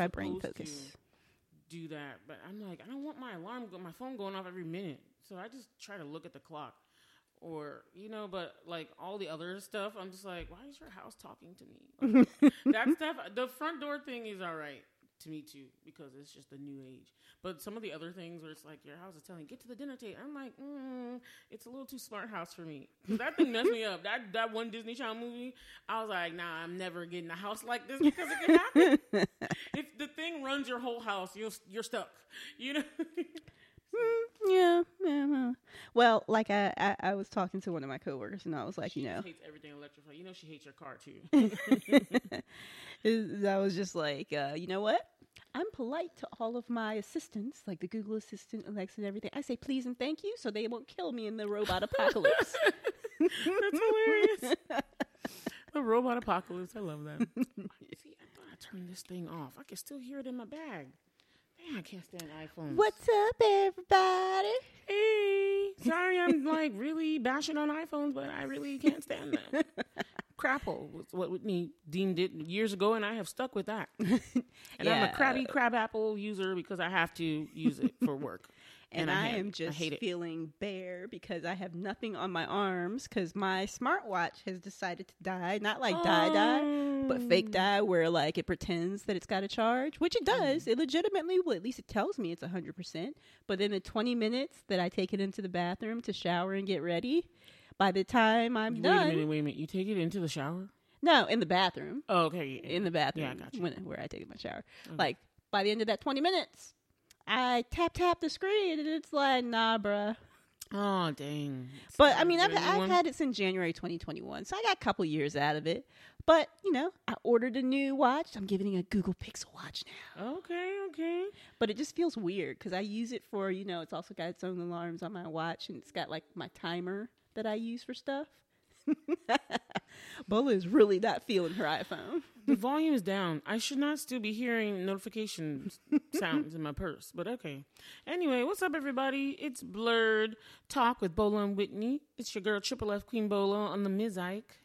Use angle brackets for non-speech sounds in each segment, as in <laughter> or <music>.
try brain focus. Do that, but I'm like, I don't want my alarm, go, my phone going off every minute. So I just try to look at the clock, or you know. But like all the other stuff, I'm just like, why is your house talking to me? Like, <laughs> that stuff, the front door thing is all right to me too because it's just a new age. But some of the other things where it's like your house is telling get to the dinner table, I'm like, mm, it's a little too smart house for me. That thing messed me up. That that one Disney Channel movie, I was like, nah, I'm never getting a house like this because it can happen. <laughs> if the thing runs your whole house, you're you're stuck. You know. Yeah, yeah. well. Like I, I, I was talking to one of my coworkers, and I was like, you know, she hates everything electrified. You know she hates your car too. <laughs> I was just like, uh, you know what? I'm polite to all of my assistants, like the Google Assistant, Alexa, and everything. I say please and thank you, so they won't kill me in the robot apocalypse. <laughs> That's hilarious. the robot apocalypse. I love that. <laughs> See, I thought I turned this thing off. I can still hear it in my bag. Dang, I can't stand iPhones. What's up, everybody? Hey, sorry, I'm like really bashing on iPhones, but I really can't stand them. <laughs> Crapple was what Whitney deemed it years ago, and I have stuck with that. <laughs> And I'm a crabby crab apple user because I have to use it for work. <laughs> And, I, hate am just I feeling bare because I have nothing on my arms because my smartwatch has decided to die. Not like die die, but fake Oh. die where like it pretends that it's got a charge, which it does. Mm. It legitimately, well, at least it tells me it's 100%. But in the 20 minutes that I take it into the bathroom to shower and get ready, by the time I'm Wait done, a minute, wait a minute. You take it into the shower? no, in the bathroom, Oh, okay. in the bathroom, Yeah, I got you. when, where I take my shower. Okay. Like by the end of that 20 minutes, I tap tap the screen and it's like, nah, bruh. Oh, dang. But I mean, I've, Is there a new I've had it since January 2021, so I got a couple years out of it. But you know, I ordered a new watch. I'm giving a Google Pixel Watch now. Okay, okay. But it just feels weird because I use it for you know, it's also got its own alarms on my watch, and it's got like my timer that I use for stuff. <laughs> Bola is really not feeling her iPhone. The volume is down. I should not still be hearing notification sounds in my purse, but okay. Anyway, what's up, everybody? It's Blerd Talk with Bola and Whitney. It's your girl, Triple F Queen Bola on the Mizike.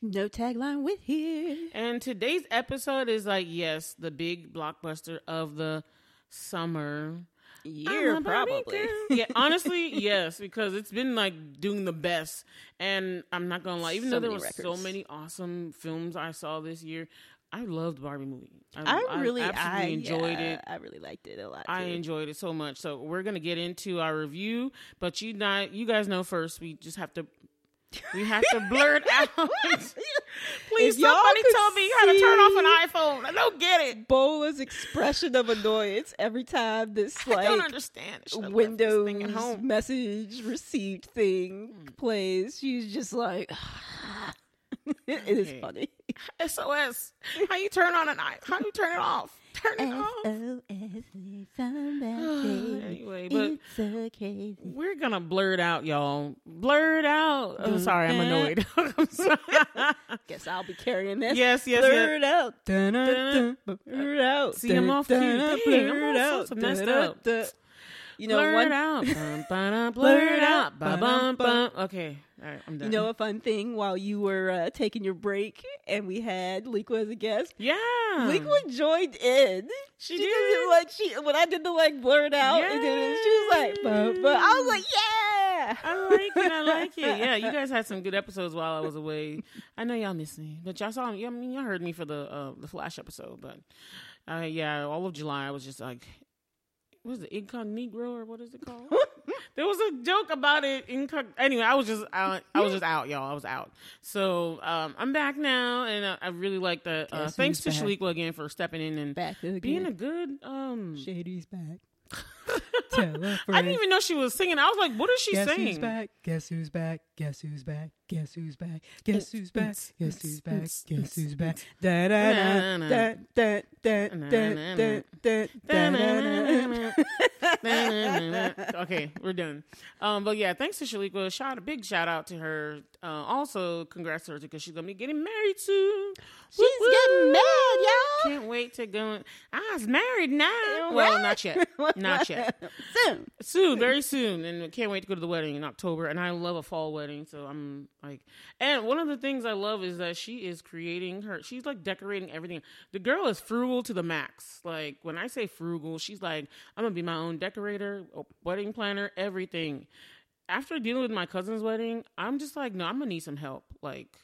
No tagline with here. And today's episode is like, yes, the big blockbuster of the summer. Year I'm a Barbie probably. <laughs> yeah, honestly, yes, because it's been like doing the best. And I'm not gonna lie, even So though there were so many awesome films I saw this year, I loved Barbie movie. I really, absolutely I enjoyed yeah, it. I really liked it a lot. I enjoyed it so much. So we're gonna get into our review, but you not you guys know first. We just have to we have to blur it out. <laughs> Please, If somebody tell me how to turn off an iPhone. I don't get it. Bola's expression of annoyance every time this like I don't understand. I should've this Windows thing at home. message received thing hmm. plays. She's just like, <sighs> it is Okay. funny. SOS. How you turn on an eye? How you turn it off? Turn it off. SOS, <sighs> somebody. Anyway, but it's so crazy. we're gonna blur it out, y'all. Blur it out. Oh, sorry, I'm annoyed. <laughs> I'm sorry. Guess I'll be carrying this. yes, yes, blur yes. out. Dun, dun, dun, blur it out. See, I'm off cue. Dang, I'm all out. sorts of messed up. You know, blur one it out. <laughs> Bum, ba-dum, blur it out. Ba-bum, bum. Okay, all right, I'm done. You know a fun thing while you were uh, taking your break and we had Liqua as a guest? yeah. Liqua joined in. She did did? it like she when I did the like blur it out and then she was like, but, but I was like, yeah. I like it. I <laughs> like it. Yeah, you guys had some good episodes while I was away. I know y'all missed me, but y'all saw me. I mean, y'all heard me for the uh, the Flash episode, but uh, yeah, all of July I was just like, what is it, incognito or what is it called? <laughs> there was a joke about it. Incog- anyway, I was just out, I was just out, y'all. I was out. So um, I'm back now, and uh, I really like the. Uh, thanks to back? Shaliqua again for stepping in and Back being a good. Um, Shady's back. <laughs> Tell a I didn't even know she was singing. I was like, what is she Guess saying? who's back? Guess who's back? Guess who's back? Guess who's back? Guess who's back? Guess who's back? Guess who's back? Da da da da da da da da da da da. <laughs> okay, we're done. Um, but yeah, thanks to Shaliqua. Shout a big shout out to her. Uh, also, congrats to her because she's gonna be getting married soon. She's getting mad, y'all. Can't wait to go. I was married now. Well, not yet. <laughs> Not yet. Soon. Soon, very soon, and can't wait to go to the wedding in October. And I love a fall wedding, so I'm like, and one of the things I love is that she is creating her. She's like decorating everything. The girl is frugal to the max. Like when I say frugal, she's like, I'm gonna be my own decorator, wedding planner, everything. After dealing with my cousin's wedding, I'm just like, no, I'm gonna need some help. Like,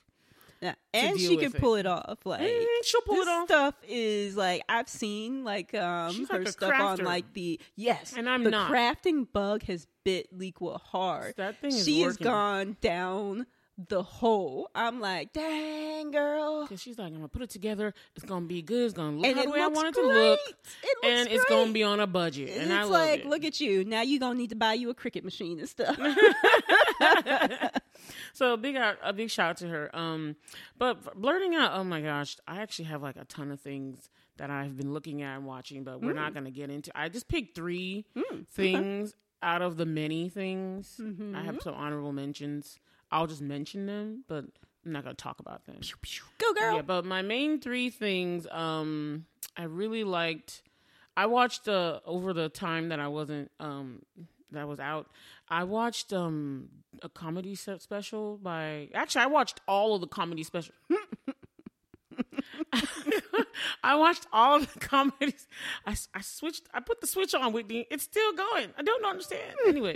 Yeah. And she can pull it off. Like mm, she'll pull this it off. stuff is like I've seen like um She's her like stuff on like the yes, And I'm the not. crafting bug has bit Liqua hard. That thing is she has gone down the whole. I'm like, dang girl, Cause she's like, I'm gonna put it together. It's gonna be good. It's gonna look and the way I want it to look, It looks and it's gonna be on a budget. And it's I like, it. look at you. Now you're gonna need to buy you a Cricut machine and stuff. <laughs> So big out, a big shout out to her. Um, but blerding out, oh my gosh, I actually have like a ton of things that I've been looking at and watching, but we're Mm. not gonna get into. I just picked three things out of the many things. Mm-hmm. I have some honorable mentions. I'll just mention them, but I'm not gonna talk about them. Go girl. Yeah, but my main three things, um, I really liked. I watched uh, over the time that I wasn't um that I was out. I watched um a comedy set special by. Actually, I watched all of the comedy special. <laughs> I watched all the comedies. I, I switched. I put the switch on, Whitney. It's still going. I don't understand. Anyway,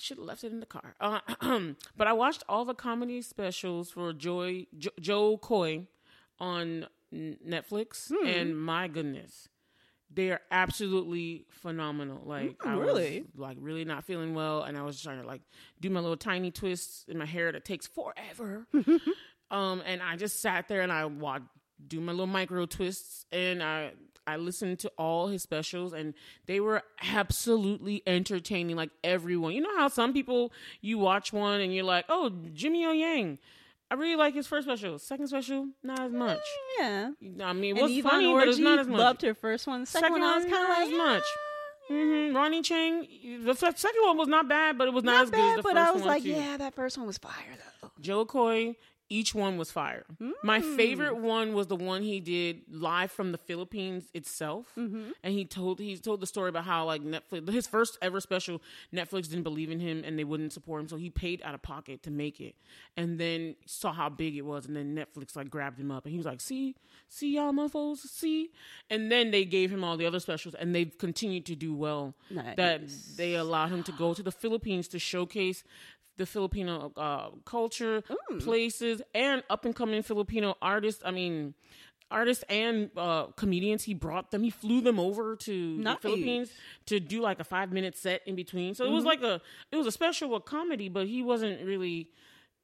should have left it in the car. Uh, <clears throat> but I watched all the comedy specials for Joy jo- Joe Coy on Netflix, and my goodness, they are absolutely phenomenal. Like I really? was like really not feeling well, and I was trying to like do my little tiny twists in my hair that takes forever. <laughs> um, and I just sat there and I watched do my little micro twists, and I I listened to all his specials, and they were absolutely entertaining. Like everyone, you know how some people you watch one and you're like, oh, Jimmy O Yang. I really like his first special. Second special, not as much. Yeah. I mean, it And was funny, but it's not as much. loved her first one. The second, Second one, I was kind of like, as much. hmm Ronny Chieng, the second one was not bad, but it was not, not as good bad, as the but I was one. like, too. yeah, that first one was fire though. Jo Koy, each one was fire. My hmm. favorite one was the one he did live from the Philippines itself, mm-hmm. and he told he told the story about how like Netflix his first ever special Netflix didn't believe in him and they wouldn't support him, so he paid out of pocket to make it, and then saw how big it was, and then Netflix like grabbed him up, and he was like, "See, see y'all mofos, see," and then they gave him all the other specials, and they've continued to do well. That they allowed him to go to the Philippines to showcase the Filipino uh, culture, places, and up and coming Filipino artists. I mean, artists and uh, comedians. He brought them. He flew them over to Nice. the Philippines to do like a five minute set in between. So it was like a it was a special with comedy, but he wasn't really.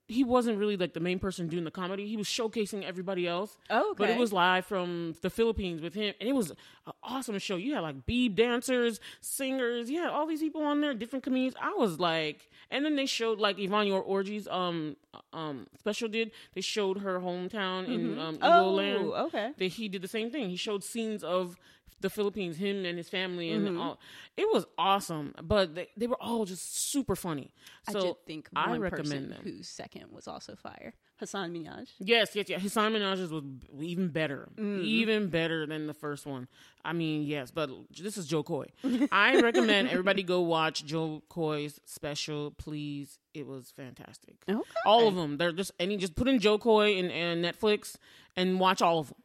He wasn't really like the main person doing the comedy. He was showcasing everybody else. Oh, But it was live from the Philippines with him, and it was an awesome show. You had like beeb dancers, singers, you had all these people on there, different comedians. I was like, and then they showed like Yvonne Orji's um um special did. They showed her hometown in um Eagle Land. Oh, okay. That he did the same thing. He showed scenes of the Philippines, him and his family, and Mm-hmm. all. It was awesome, but they, they were all just super funny. So I did think I recommend person them. whose second was also fire. Hasan Minhaj. Yes, yes, yes. Hasan Minhaj was even better, Mm-hmm. even better than the first one. I mean, yes, but this is Jo Koy. <laughs> I recommend everybody go watch Jo Koy's special, please. It was fantastic. Okay. All of them. They're just any just put in Jo Koy and, and Netflix and watch all of them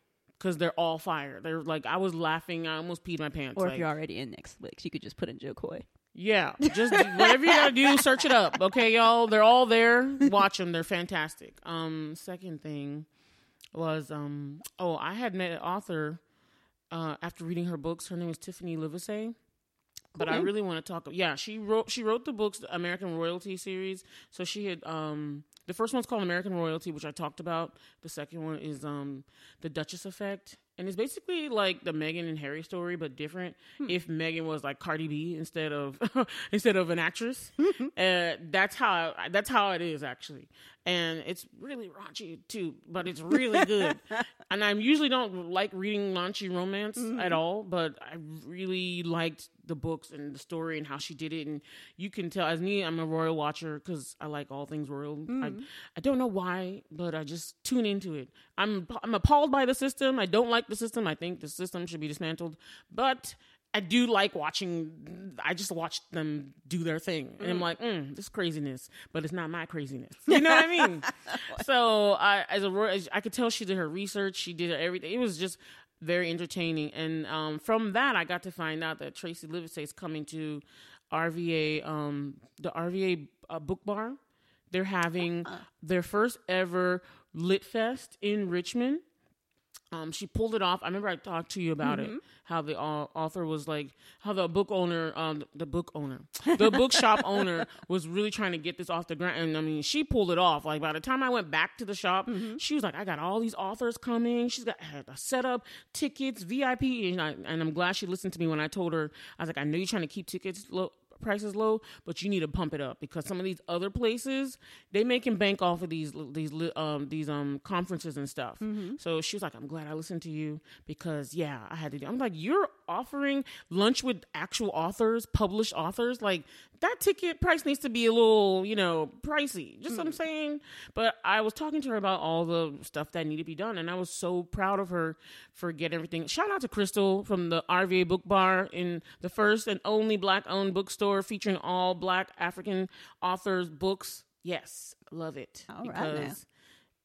because they're all fire. They're like I was laughing. I almost peed my pants. Or like, if you're already in Netflix, you could just put in Jo Koy. yeah, just whatever you gotta do, search it up. Okay, y'all, they're all there. Watch them; they're fantastic. Um, second thing was um, oh, I had met an author uh, after reading her books. Her name is Tiffany Livesay. But I really want to talk. Yeah, she wrote she wrote the books, the American Royalty series. So she had um the first one's called American Royalty, which I talked about. The second one is um the Duchess Effect, and it's basically like the Meghan and Harry story, but different. If Meghan was like Cardi B instead of <laughs> instead of an actress, <laughs> uh, that's how that's how it is actually. and it's really raunchy too, but it's really <laughs> good. and I usually don't like reading raunchy romance at all, but I really liked the books and the story and how she did it. And you can tell, as me, I'm a royal watcher because I like all things royal. I, I don't know why, but I just tune into it. I'm I'm appalled by the system. I don't like the system. I think the system should be dismantled, but. I do like watching. I just watch them do their thing, and I'm like, mm, this craziness, but it's not my craziness. <laughs> You know what I mean? <laughs> so I, as a, I could tell she did her research. She did everything. It was just very entertaining, and um, from that, I got to find out that Tracey Livesay is coming to RVA, um, the RVA uh, Book Bar. They're having their first ever Lit Fest in Richmond. Um, she pulled it off. I remember I talked to you about it. How the uh, author was like, how the book owner, um, the book owner, the bookshop <laughs> owner was really trying to get this off the ground. And I mean, she pulled it off. Like by the time I went back to the shop, she was like, I got all these authors coming. She's got a setup, tickets, VIP, and, I, and I'm glad she listened to me when I told her. I was like, I know you're trying to keep tickets low prices low, but you need to pump it up because some of these other places they making bank off of these these um these um conferences and stuff. So she was like, "I'm glad I listened to you because yeah, I had to do." I'm like, "You're offering lunch with actual authors, published authors, like." That ticket price needs to be a little, you know, pricey. Just what I'm mm. saying. But I was talking to her about all the stuff that needed to be done, and I was so proud of her for getting everything. Shout out to Crystal from the RVA Book Bar in the first and only black-owned bookstore featuring all black African authors' books. Yes, love it All right now.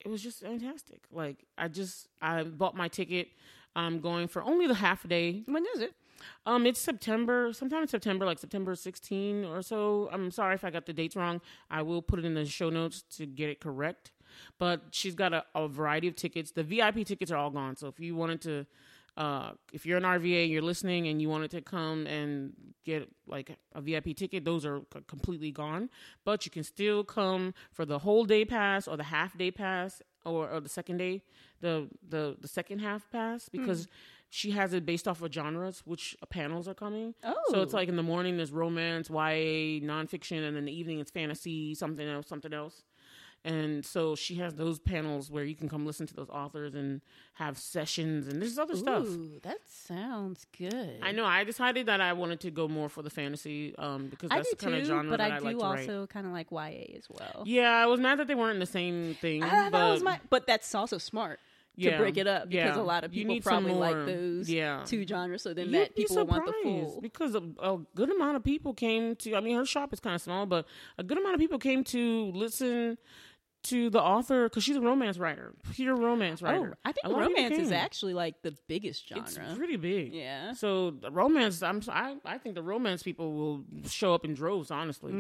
it was just fantastic. Like I just I bought my ticket. I'm going for only the half day. When is it? Um, it's September, sometime in September, like September 16 or so. I'm sorry if I got the dates wrong. I will put it in the show notes to get it correct. But she's got a, a variety of tickets. The VIP tickets are all gone. So if you wanted to, uh, if you're an RVA, and you're listening, and you wanted to come and get like a VIP ticket, those are c- completely gone. But you can still come for the whole day pass or the half day pass or, or the second day, the the the second half pass hmm. because she has it based off of genres, which uh, panels are coming. Oh, So it's Oh. like in the morning there's romance, YA, nonfiction, and in the evening it's fantasy, something else, something else. And so she has those panels where you can come listen to those authors and have sessions and there's other stuff. That sounds good. I know. I decided that I wanted to go more for the fantasy um, because I that's the kind too, of genre but that I I, do like to also kind of like YA as well. Yeah, I was mad that they weren't in the same thing. Ah, but that was my, but that's also smart to Yeah, break it up because yeah. a lot of people probably like those yeah. two genres. So then You'd that people want the full. because a, a good amount of people came to. I mean, her shop is kind of small, but a good amount of people came to listen to the author because she's a romance writer, pure romance Oh, writer. I think A lot of people romance is actually like the biggest genre. It's pretty big. yeah. So the romance, I'm I, I think the romance people will show up in droves, honestly.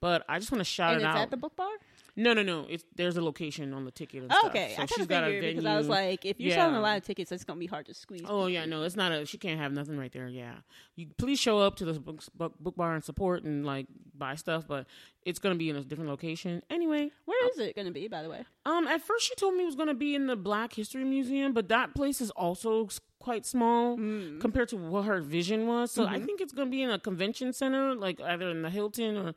But I just want to shout Mm. And it out. at the book bar. No, no, no. It's there's a location on the ticket. And Oh, stuff. okay, So I she's kind of got a figured because I was like, if you're selling a lot of tickets, it's gonna be hard to squeeze. Oh yeah, no, it's not a. She can't have nothing right there. Yeah, you please show up to the book, book, book bar and support and like buy stuff, but it's gonna be in a different location anyway. Where is it gonna be, by the way? Um, at first she told me it was gonna be in the Black History Museum, but that place is also quite small Mm. compared to what her vision was. So Mm-hmm. I think it's gonna be in a convention center, like either in the Hilton or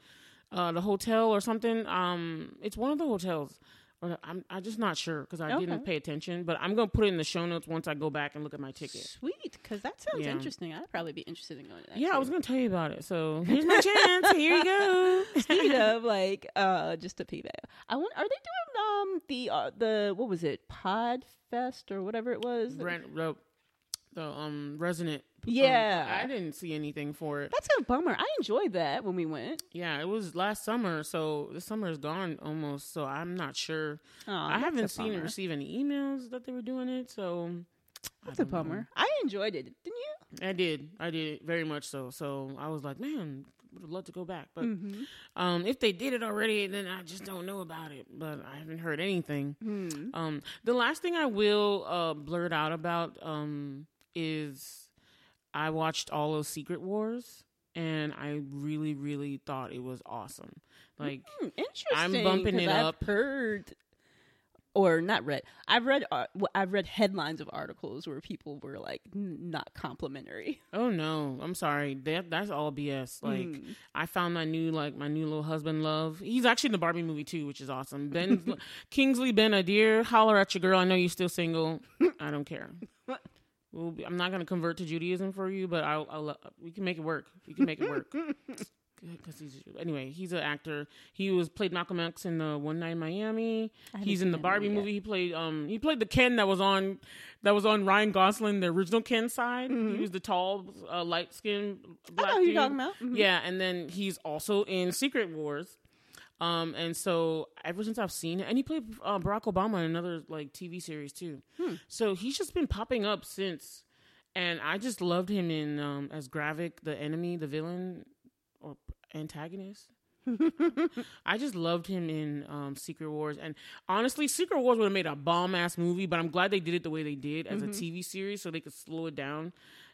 uh, the hotel or something. Um, it's one of the hotels. Or I'm I'm just not sure because I didn't pay attention, but I'm gonna put it in the show notes once I go back and look at my ticket. Sweet, because that sounds Yeah. interesting. I'd probably be interested in going to that. Yeah, I was gonna tell you about it. So here's my chance. <laughs> Here you go. Speaking <laughs> of like, uh, just a peep. I want. Are they doing um the uh, the what was it Pod Fest or whatever it was? Ren- the, um Resonate. um, Yeah. I didn't see anything for it. That's a bummer. I enjoyed that when we went. Yeah, it was last summer, so the summer is gone almost. So I'm not sure. Aw, I haven't seen or bummer. received any emails that they were doing it. So That's a don't know. bummer. I enjoyed it. Didn't you? I did. I did very much so. So I was like, man, would love to go back. But Mm-hmm. um, if they did it already, then I just don't know about it. But I haven't heard anything. Hmm. Um, the last thing I will uh, blurt out about um, is I watched all of Secret Wars, and I really, really thought it was awesome. Like, Hmm, interesting. bumping 'cause it I've up. Heard or not read. I've read uh, I've read headlines of articles where people were like n- not complimentary. Oh no, I'm sorry. That that's all BS. Like Mm. I found my new like my new little husband love. He's actually in the Barbie movie too, which is awesome. <laughs> Ben Kingsley Ben Adir, holler at your girl. I know you're still single. I don't care. <laughs> We'll be, I'm not gonna convert to Judaism for you, but I'll, I'll we can make it work. We can make it work. <laughs> Because he's anyway, he's an actor. He was played Malcolm X in the One Night in Miami. He's in the Barbie movie yet. He played um he played the Ken that was on that was on Ryan Gosling, the original Ken side. He was the tall, uh, light skinned Mm-hmm. I know who you're talking about. Mhm. Yeah, and then he's also in Secret Wars. Um, and so ever since I've seen it, and he played uh, Barack Obama in another like TV series too. Hmm. So he's just been popping up since, and I just loved him in um, as Gravik, the enemy, the villain, or antagonist. <laughs> I just loved him in um, Secret Wars, and honestly, Secret Wars would have made a bomb ass movie. But I'm glad they did it the way they did as Mm-hmm. a TV series, so they could slow it down.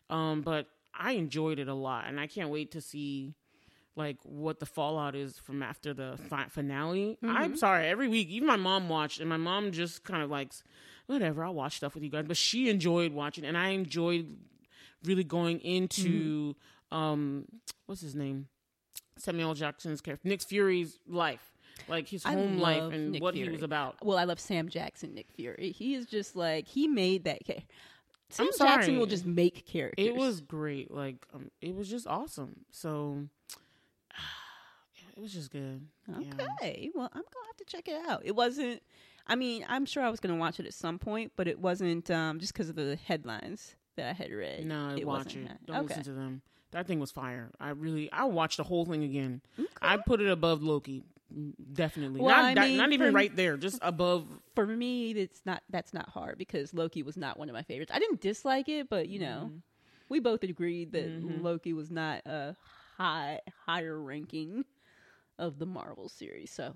Um, but I enjoyed it a lot, and I can't wait to see like what the fallout is from after the fi- finale. Mm-hmm. I'm sorry, every week, even my mom watched, and my mom just kind of likes whatever, I'll watch stuff with you guys. But she enjoyed watching, and I enjoyed really going into Mm-hmm. um, what's his name, Samuel Jackson's character, Nick Fury's life, like his I home life and Nick what he was about. Well, I love Sam Jackson, Nick Fury. He is just like he made that character. Sam Jackson will just make characters. It was great. Like um, it was just awesome. So it was just good. Yeah. Okay. Well, I'm gonna have to check it out. It wasn't. I mean, I'm sure I was gonna watch it at some point, but it wasn't um, just because of the headlines that I had read. No, it watch wasn't it. that. Don't okay. listen to them. That thing was fire. I really, I watched the whole thing again. Okay. I put it above Loki, definitely. Well, not I mean, not even right there, just above. <laughs> For me, it's not. That's not hard because Loki was not one of my favorites. I didn't dislike it, but you know, Mm-hmm. we both agreed that Loki was not a high higher ranking of the Marvel series. So.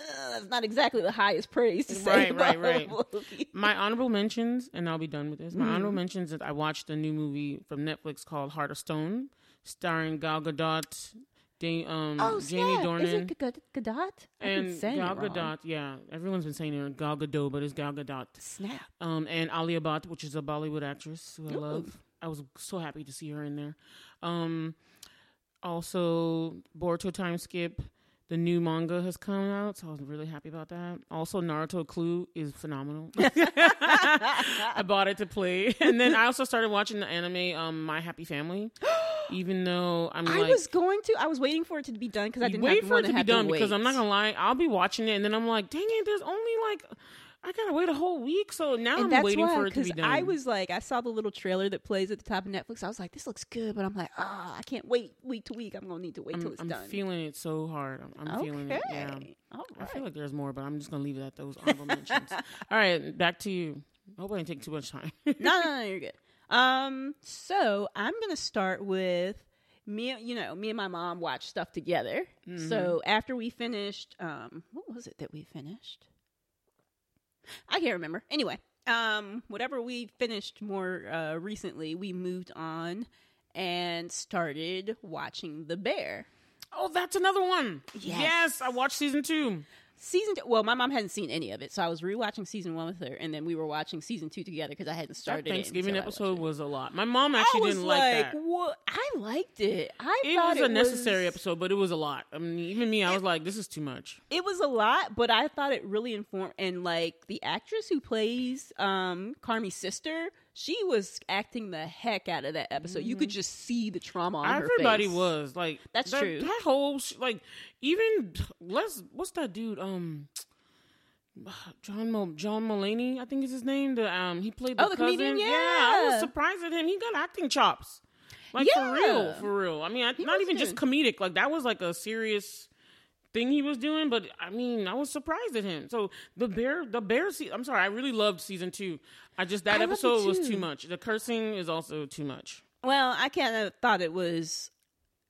Uh, that's not exactly the highest praise to say Right, about right, right. <laughs> My honorable mentions, and I'll be done with this. My Mm-hmm. honorable mentions is I watched a new movie from Netflix called Heart of Stone, starring Gal Gadot, Da- um, Oh, Jamie snap. Dornan, Is it Gad- Gadot? And Gal. Gadot. Yeah, everyone's been saying it Gal Gadot, but it's Gal Gadot. Snap. um, and Alia Bhatt, which is a Bollywood actress who I Ooh. love. I was so happy to see her in there. Um, also, Boruto Time Skip, the new manga has come out, so I was really happy about that. Also, Naruto Clue is phenomenal. <laughs> I bought it to play, <laughs> and then I also started watching the anime um, My Happy Family. <gasps> Even though I'm I like, was going to. I was waiting for it to be done because I didn't wait have for it to be done because. I'm not gonna lie, I'll be watching it, and then I'm like, dang it, there's only like. I gotta wait a whole week, so now And I'm waiting why, for it to be done. I was like, I saw the little trailer that plays at the top of Netflix. I was like, this looks good, but I'm like, ah, I can't wait week to week. I'm gonna need to wait I'm, till it's done. I'm feeling it so hard. I'm, I'm okay. feeling it. Yeah. All I feel like there's more, but I'm just gonna leave it at those honorable mentions. <laughs> All right, back to you. I hope I didn't take too much time. <laughs> no, no, no, you're <laughs> good. Um, so I'm gonna start with me. You know, me and my mom watched stuff together. Mm-hmm. So after we finished, um, what was it that we finished? I can't remember. Anyway, um, whatever we finished more uh, recently, we moved on and started watching The Bear. oh, that's another one. Yes. Yes, I watched season two. Season two, well, my mom hadn't seen any of it, so I was rewatching season one with her, and then we were watching season two together because I hadn't started it. Thanksgiving episode was a lot. My mom actually didn't like, that. What? I liked it. I It was a necessary was, episode, but it was a lot. I mean, even me, I was like, "This is too much." It was a lot, but I thought it really informed. And like the actress who plays um Carmy's sister, she was acting the heck out of that episode. You could just see the trauma on her Mm-hmm. Everybody face. was like, That's that, true. That whole sh- like, even let's what's that dude? Um, John Mo- John Mulaney, I think is his name. The um, he played the, Oh, the cousin. comedian? I was surprised at him. He got acting chops. Like for real, for real. I mean, I, not even just comedic. Like that was like a serious thing he was doing. But I mean, I was surprised at him. So the bear, the bear. Se- I'm sorry, I really loved season two. I just that I episode was too. much. The cursing is also too much. Well, I kind of thought it was.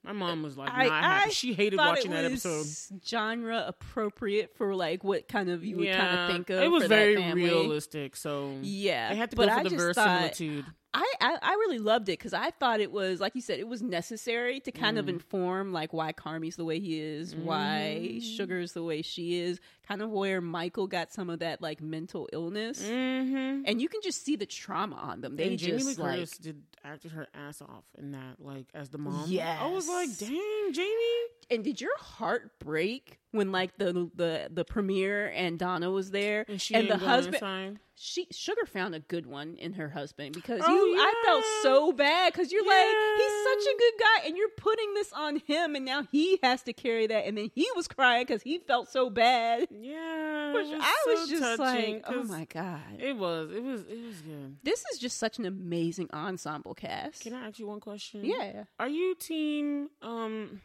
My mom was like, I, happy. I She hated watching that episode. Genre appropriate for like what kind of you would kind of think of. it was very realistic. So Yeah, they had to but go for I the thought- verisimilitude. I, I, I really loved it because I thought it was like you said it was necessary to kind Mm. of inform like why Carmy's the way he is, why Mm-hmm. Sugar's the way she is, kind of where Michael got some of that like mental illness, Mm-hmm. and you can just see the trauma on them. They and Jamie Lee just like Curtis did acted her ass off in that, like as the mom. I was like, dang, Jamie. And did your heart break when like the the the premiere and Donna was there And she and the husband? She Sugar found a good one in her husband because Oh, you I felt so bad because you're like he's such a good guy and you're putting this on him and now he has to carry that and then he was crying because he felt so bad. Yeah, Which was I was so just like, oh my god, It was, it was, it was good. this is just such an amazing ensemble cast. Can I ask you one question? yeah, Are you team um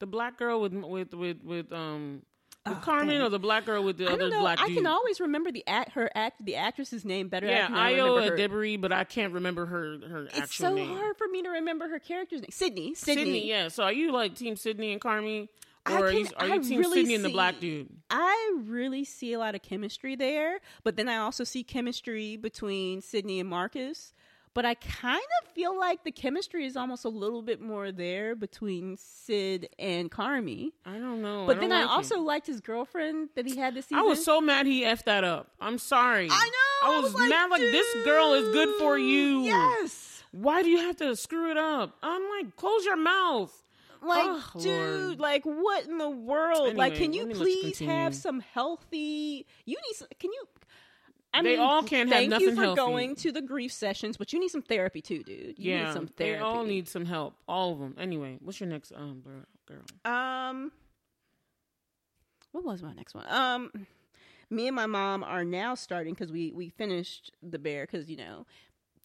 the black girl with with with with um with Oh, Carmen or the black girl with the I other know. black I dude? can always remember the act her act the actress's name better. yeah, than I Ayo Edebiri, but I can't remember her her actual name. It's actual so name. hard for me to remember her character's name. Sydney. Sydney. Sydney, yeah. So are you like Team Sydney and Carmy, I or are you are you Team really Sydney and the black dude? I really see a lot of chemistry there, but then I also see chemistry between Sydney and Marcus. But I kind of feel like the chemistry is almost a little bit more there between Sid and Carmy. I don't know. But then I like it. also liked his girlfriend that he had this season. I was so mad he effed that up. I'm sorry. I know. I was, like, mad like this girl is good for you. Yes. Why do you have to screw it up? I'm like, close your mouth. Like, Oh, dude, Lord. like, what in the world? like, can you please have some healthy? You need. Some, can you? I They mean, all can't have nothing. thank you for healthy. going to the grief sessions, but you need some therapy too, dude. You yeah, need some they all need some help. All of them. Anyway, what's your next um girl? girl? Um, what was my next one? Um, me and my mom are now starting because we we finished the bear because you know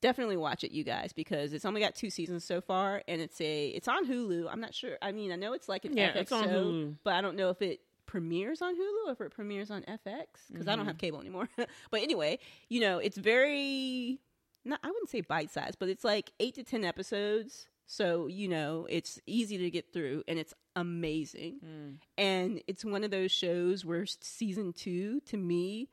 definitely watch it you guys because it's only got two seasons so far and it's a it's on Hulu. I'm not sure. I mean, I know it's like an Yeah, FX it's on Hulu. but I don't know if it premieres on Hulu or if it premieres on FX because I don't Mm-hmm. have cable anymore. <laughs> but anyway, you know, it's very not I wouldn't say bite sized, but it's like eight to ten episodes. So, you know, it's easy to get through and it's amazing. Mm. And it's one of those shows where season two to me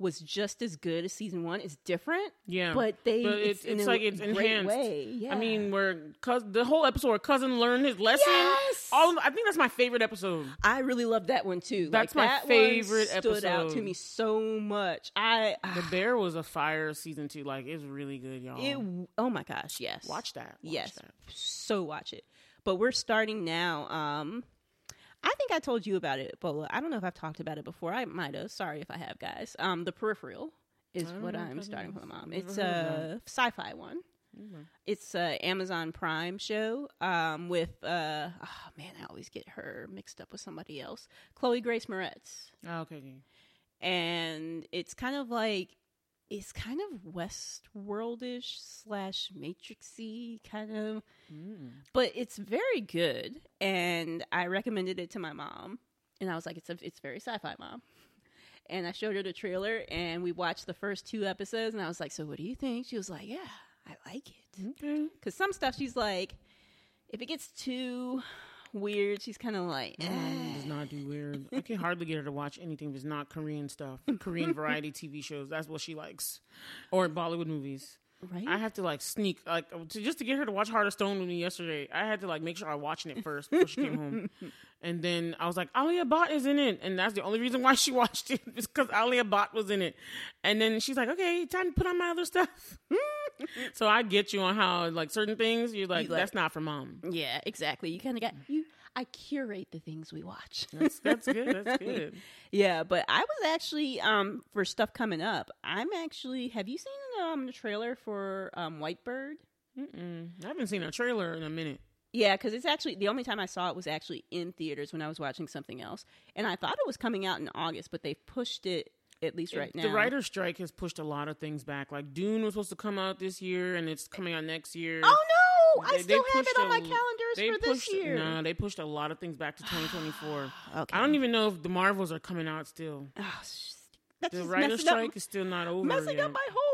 was just as good as season one. It's different, Yeah, but they But it's- it's a like it's great enhanced. way. Yeah. I mean, where cuz the whole episode where cousin learned his lesson. Yes! All I think that's my favorite episode. I really love that one too. That's like, my that one favorite stood out to me so much. I The Bear was a fire season two. Like it's really good, y'all. it. Oh my gosh, yes. Watch that. Watch yes, that. so watch it. But we're starting now. Um, I think I told you about it, but I don't know if I've talked about it before. I might have. Sorry if I have, guys. Um, the Peripheral is what I'm starting my mom. It's a sci-fi one. Okay. It's a Amazon Prime show um, with uh, oh man, I always get her mixed up with somebody else. Chloe Grace Moretz, Oh, okay. and it's kind of like it's kind of Westworldish slash Matrixy kind of Mm. but it's very good and i recommended it to my mom and i was like it's a, it's very sci-fi mom. And i showed her the trailer and we watched the first two episodes and i was like so what do you think? She was like yeah i like it. Because some stuff she's like if it gets too weird she's kind of like does not do weird. I can hardly get her to watch anything that's not Korean stuff, <laughs> Korean variety TV shows. That's what she likes, or Bollywood movies. right I have to like sneak like to, just to get her to watch Heart of Stone with me yesterday. I had to like make sure I was watching it first before she came home, <laughs> and then I was like, Alia Bhatt is in it, and that's the only reason why she <laughs> watched it is because Alia Bhatt was in it. And then she's like, okay, time to put on my other stuff. <laughs> so I get you on how like certain things you're like, You like- that's not for mom. yeah exactly you kind of got you i curate the things we watch That's that's good. That's <laughs> good. Yeah, but I was actually um for stuff coming up. I'm actually. Have you seen um the trailer for um Whitebird? Mm-mm. I haven't seen a trailer in a minute. Yeah, because it's actually the only time I saw it was actually in theaters when I was watching something else, and I thought it was coming out in August, but they've pushed it at least right now. The writer's strike has pushed a lot of things back. Like Dune was supposed to come out this year, and it's coming out next year. Oh no! I They- they still have it on my calendars they for pushed, this year. No, they pushed a lot of things back to <sighs> 2024. Okay. I don't even know if the Marvels are coming out still. Oh, that's The writer strike up, is still not over. messing yet. up my whole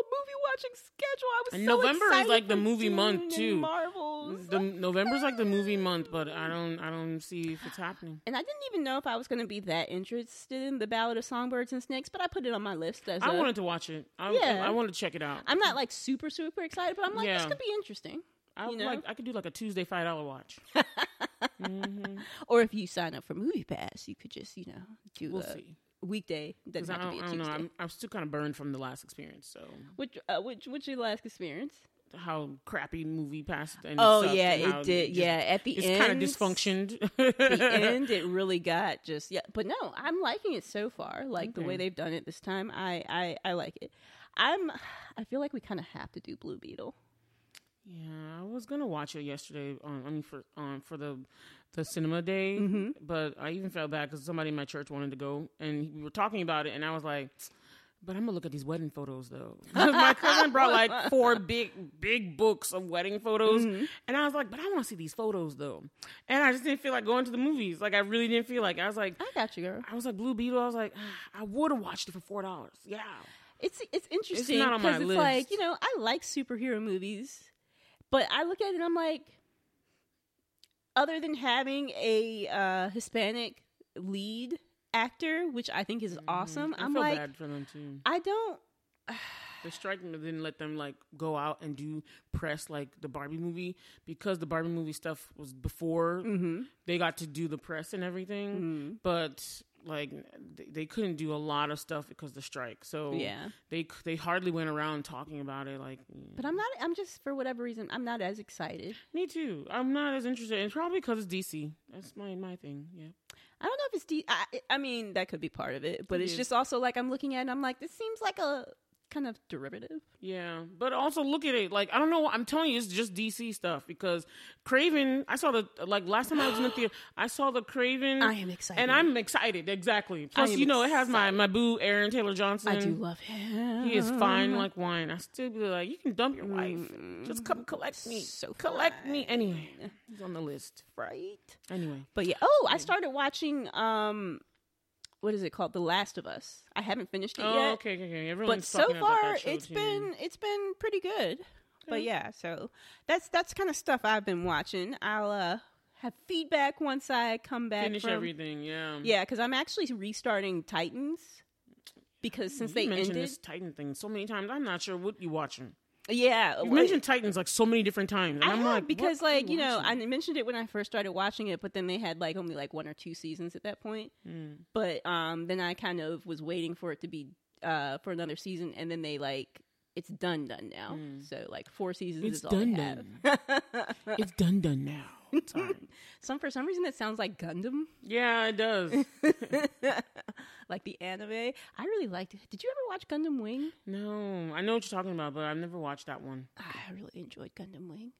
watching schedule. I was And so November is like the movie month, too. Marvels. The November's like the movie month, but I don't I don't see if it's happening. and I didn't even know if I was going to be that interested in the Ballad of Songbirds and Snakes, but I put it on my list as I a- wanted to watch it. I, Yeah. I, want to check it out. I'm not like super super excited, but I'm like this could be interesting. I you know? like I could do like a Tuesday five dollar watch. <laughs> hmm Or if you sign up for Movie Pass, you could just you know do We'll a see. Weekday. Doesn't have to be a I don't know. Tuesday. I'm I'm still kind of burned from the last experience. So Which uh, which what's your last experience? how crappy movie passed. And Oh sucked yeah, and it did. just- yeah, at the it's end, kind of dysfunctioned. the <laughs> end, it really got just yeah. But no, I'm liking it so far. Like the way they've done it this time, I I I like it. I'm. I feel like we kind of have to do Blue Beetle. Yeah, I was gonna watch it yesterday. On, I mean, for um, for the the cinema day, Mm-hmm. but I even felt bad because somebody in my church wanted to go, and we were talking about it, and I was like, "But I'm gonna look at these wedding photos though." <laughs> my cousin brought like four big big books of wedding photos, Mm-hmm. and I was like, "But I want to see these photos though," and I just didn't feel like going to the movies. Like I really didn't feel like I was like. I got you, girl. I was like Blue Beetle. I was like, "Ah, I would have watched it for four dollars. Yeah, It's it's interesting not on my because it's list. like you know I like superhero movies, but I look at it and I'm like, other than having a uh, Hispanic lead actor, which I think is awesome, Mm-hmm. I I'm feel like, bad for them too. I don't. The strike didn't let them like go out and do press like the Barbie movie because the Barbie movie stuff was before Mm-hmm. they got to do the press and everything. But like they, couldn't do a lot of stuff because of the strike. So Yeah. they they hardly went around talking about it. Like, mm. But I'm not. I'm just for whatever reason I'm not as excited. me too. I'm not as interested. It's probably because it's DC. That's my my thing. Yeah. I don't know if it's. De- I, I mean, that could be part of it, but It it's is. just also like I'm looking at. it and I'm like, this seems like a kind of derivative. Yeah, but also look at it. Like I don't know. I'm telling you, it's just DC stuff because Kraven. I saw the like last time I was in the theater. I saw the Kraven. I am excited. and I'm excited. Exactly. Plus, you know, it has my my boo Aaron Taylor Johnson. I do love him. He is fine like wine. I still be like, you can dump your wife. Just come collect me. Mm, So collect me anyway. He's on the list. right. Anyway, But yeah. Oh, I started watching. Um, what is it called? The Last of Us. I haven't finished it oh yet. okay, okay, okay. but Everyone's so talking about far that show, it's been it's been pretty good but yeah so that's that's kind of stuff i've been watching i'll uh have feedback once i come back finish from, everything. Yeah, yeah because i'm actually restarting titans because since you they mentioned ended this Titan thing so many times. I'm not sure what you watching. Yeah You well, mentioned Titans like so many different times, and I am like, because like you know? I mentioned it when I first started watching it, but then they had like only like one or two seasons at that point. Mm. But um, then I kind of was waiting for it to be uh for another season, and then they like it's done done now. So like four seasons Mm. It's is all done have. <laughs> it's done done now. Some for some reason it sounds like Gundam, yeah, it does. <laughs> like the anime. I really liked it. Did you ever watch Gundam Wing? no, I know what you're talking about, but I've never watched that one. I really enjoyed Gundam Wing,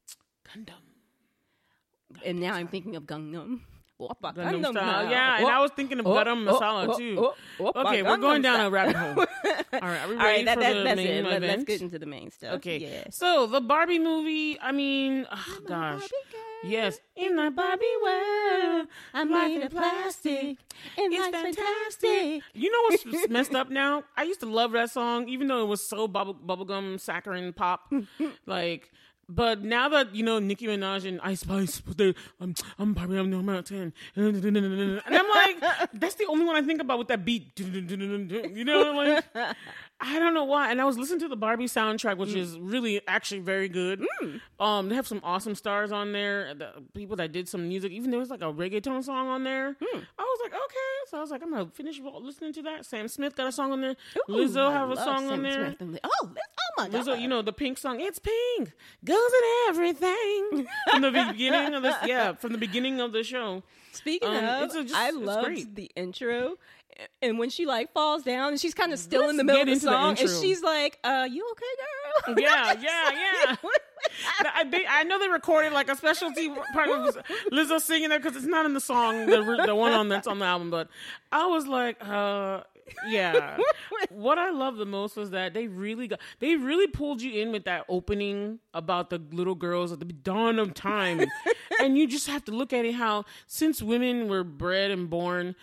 Gundam. and now I'm thinking of Gundam. Wappa Gundam style. Yeah, and I was thinking of oh, Gundam Masala too. okay, we're going down a rabbit hole. <laughs> All right, are we ready right, that, for that, the that's main it. Let's get into the main stuff. Okay, Yeah. so the Barbie movie. I mean, oh, gosh, yes, in my Barbie world, I'm made of plastic, and It's fantastic. fantastic. You know what's <laughs> messed up now? I used to love that song, even though it was so bubble bubblegum saccharine pop. <laughs> like, but now that you know Nicki Minaj and Ice Spice, they, um, I'm I'm Barbie, I'm no mountain, and I'm like, that's the only one I think about with that beat. <laughs> You know, like I don't know why. And I was listening to the Barbie soundtrack, which is really actually very good. Um, they have some awesome stars on there. The people that did some music, even there was like a reggaeton song on there. I was like, okay. So I was like, I'm gonna finish listening to that. Sam Smith got a song on there. Ooh, Lizzo I have a song on there. Smith Oh, oh my god! Lizzo, you know the pink song. It's pink, goes in everything. <laughs> from the beginning of this, yeah, from the beginning of the show. Speaking Um, of, it's a- just- I loved great. the intro, and when she like falls down and she's kind of still in the middle of the into the song, and she's like, "Uh, you okay, girl?" Yeah, <laughs> yeah, yeah. I, they, I know they recorded like a specialty part of Lizzo singing there because it's not in the song, the the one on that's on the album. But I was like, uh, yeah. <laughs> what I love the most was that they really got they really pulled you in with that opening about the little girls at the dawn of time, <laughs> and you just have to look at it how since women were bred and born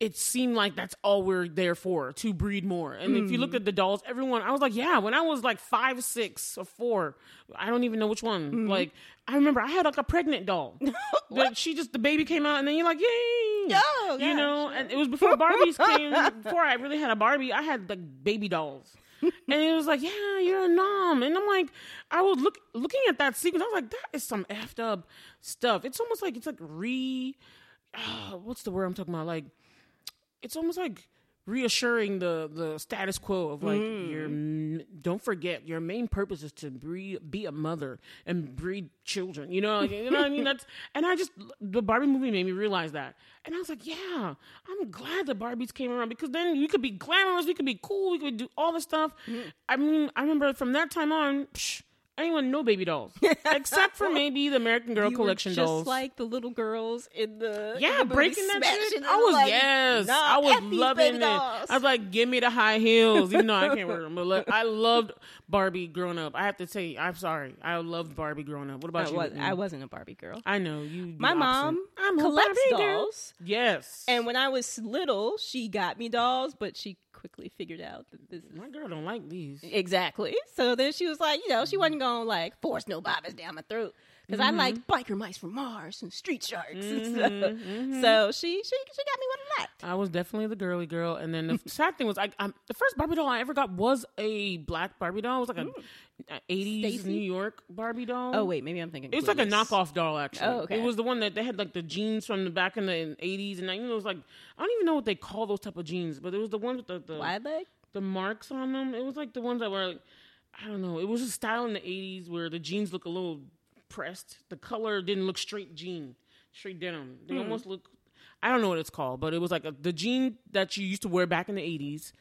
it seemed like that's all we're there for to breed more. And if you looked at the dolls, everyone, I was like, yeah, when I was like five, six, or four, I don't even know which one. Like, I remember I had like a pregnant doll. <laughs> that she just, the baby came out, and then you're like, yay. Oh, you know, and it was before Barbies came, before I really had a Barbie, I had like baby dolls. <laughs> and it was like, yeah, you're a nom. And I'm like, I was look looking at that sequence. I was like, that is some effed up stuff. It's almost like it's like re, uh, <sighs> what's the word I'm talking about? Like, it's almost like reassuring the the status quo of like mm. your m- don't forget your main purpose is to breed, be a mother and breed children you know like, you know what i mean? That's <laughs> and i just the barbie movie made me realize that. And i was like yeah i'm glad the barbies came around because then we could be glamorous we could be cool we could do all this stuff. Mm. I mean i remember from that time on psh, I didn't want no baby dolls, <laughs> except for maybe the American Girl You collection just dolls. like the little girls in the Yeah, in the breaking that shit. I was like, yes, nah, I was loving it. dolls. I was like, give me the high heels, even though I can't wear <laughs> them. But like, I loved Barbie growing up. I have to say, I'm sorry, I loved Barbie growing up. What about I, you? was, I wasn't a Barbie girl. I know you. My opposite. mom I'm a collects Barbie girl. dolls, Yes, and when I was little, she got me dolls, but she quickly figured out that this is my girl don't like these. exactly. So then she was like, you know, she wasn't to like force no Barbies down my throat because I mm-hmm. like biker mice from Mars and street sharks and mm-hmm, stuff. Mm-hmm. So she she she got me what I liked. I was definitely the girly girl, and then the <laughs> sad thing was, I, I the first Barbie doll I ever got was a black Barbie doll. It was like a, mm. Uh, a '80s New York Barbie doll. Oh wait, maybe I'm thinking It was like a knockoff doll, actually. Oh, okay. It was the one that they had like the jeans from the back in the eighties, and you know, it was like I don't even know what they call those type of jeans, but it was the one with the the, wide leg. the marks on them. It was like the ones that were, like, I don't know. It was a style in the eighties where the jeans look a little pressed. The color didn't look straight jean, straight denim. They hmm. almost look. I don't know what it's called, but it was like a, the jean that she used to wear back in the eighties.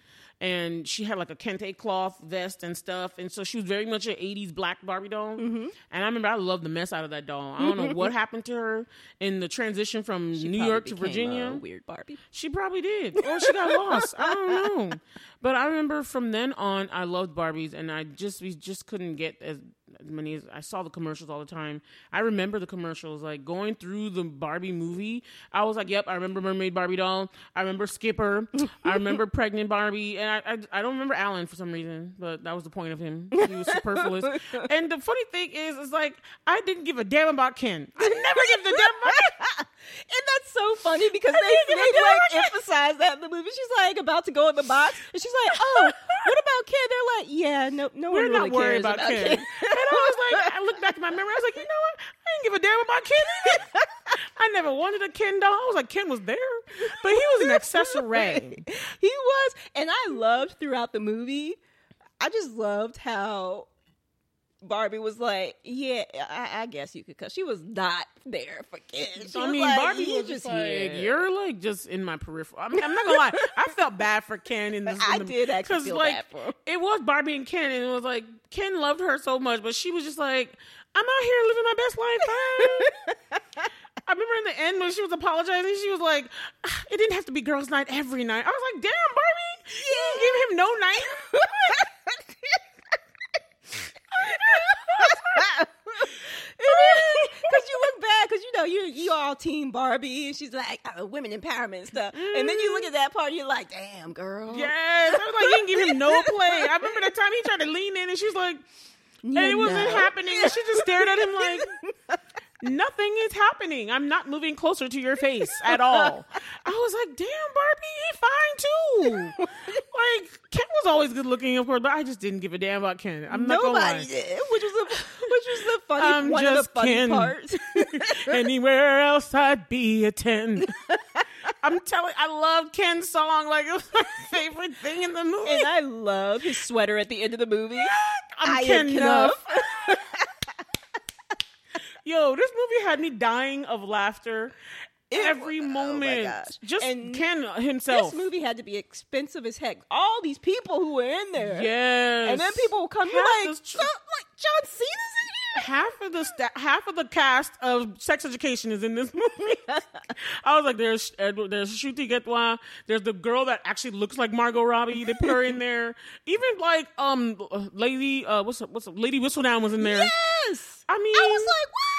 And she had like a kente cloth vest and stuff, and so she was very much an '80s black Barbie doll. Mm-hmm. And I remember I loved the mess out of that doll. I don't know what <laughs> happened to her in the transition from She New York to Virginia. weird Barbie. She probably did, or she got lost. I don't know. <laughs> But I remember from then on, I loved Barbies, and I just we just couldn't get as as many as I saw the commercials all the time. I remember the commercials, like going through the Barbie movie. I was like, "Yep, I remember Mermaid Barbie doll. I remember Skipper. I remember <laughs> Pregnant Barbie, and I, I I don't remember Allan for some reason, but that was the point of him. He was superfluous. <laughs> and the funny thing is, is like I didn't give a damn about Ken. I never give the damn about. <laughs> And that's so funny because didn't they, they like emphasize that in the movie. She's like about to go in the box, and she's like, "Oh, what about Ken?" They're like, "Yeah, no, no We're one really not worried about, about, Ken. Ken." <laughs> and I was like, I looked back at my memory. I was like, you know what? I didn't give a damn about Ken. either. <laughs> I never wanted a Ken doll. I was like, Ken was there, but he was an accessory. <laughs> he was, and I loved throughout the movie. I just loved how Barbie was like, "Yeah, I, I guess you could," because she was not there for kids. She I mean, like, Barbie "You was just like, here." you're like just in my peripheral. I mean, I'm not gonna lie. <laughs> I felt bad for Ken in this. I the- did actually feel like, bad for him. It was Barbie and Ken, and it was like Ken loved her so much, but she was just like, I'm out here living my best life. <laughs> I remember in the end when she was apologizing, she was like, "Ah, "It didn't have to be girls' night every night." I was like, "Damn, Barbie, you didn't give him no night." <laughs> Because you look bad, because you know you you all team Barbie, and she's like uh, women empowerment and stuff, and then you look at that part, you're like, damn girl, Yes, I was like, "You didn't give him no <laughs> play." I remember the time he tried to lean in, and she's like, and it wasn't no. happening. And she just stared at him like, <laughs> nothing is happening. I'm not moving closer to your face at all. I was like, damn, Barbie, he fine too. <laughs> like, Ken was always good looking, of course, but I just didn't give a damn about Ken. I'm not gonna lie. did, which was the which was the funny I'm one of the funny Ken. parts. <laughs> Anywhere else, I'd be a 10. I'm telling I love Ken's song. Like, <laughs> it was my favorite thing in the movie. and I love his sweater at the end of the movie. I'm I Ken enough. Knuff. Yo, this movie had me dying of laughter every oh moment. gosh. Just And Ken himself. This movie had to be expensive as heck. All these people who were in there, Yes. and then people will come. Half like, the- so, like John Cena's in here. half of the sta- half of the cast of Sex Education is in this <laughs> movie. I was like, there's Edward, there's Ncuti Gatwa, there's the girl that actually looks like Margot Robbie. They put her in there. <laughs> Even like um, Lady, uh, what's what's Lady Whistledown was in there. Yes, I mean, I was like, what?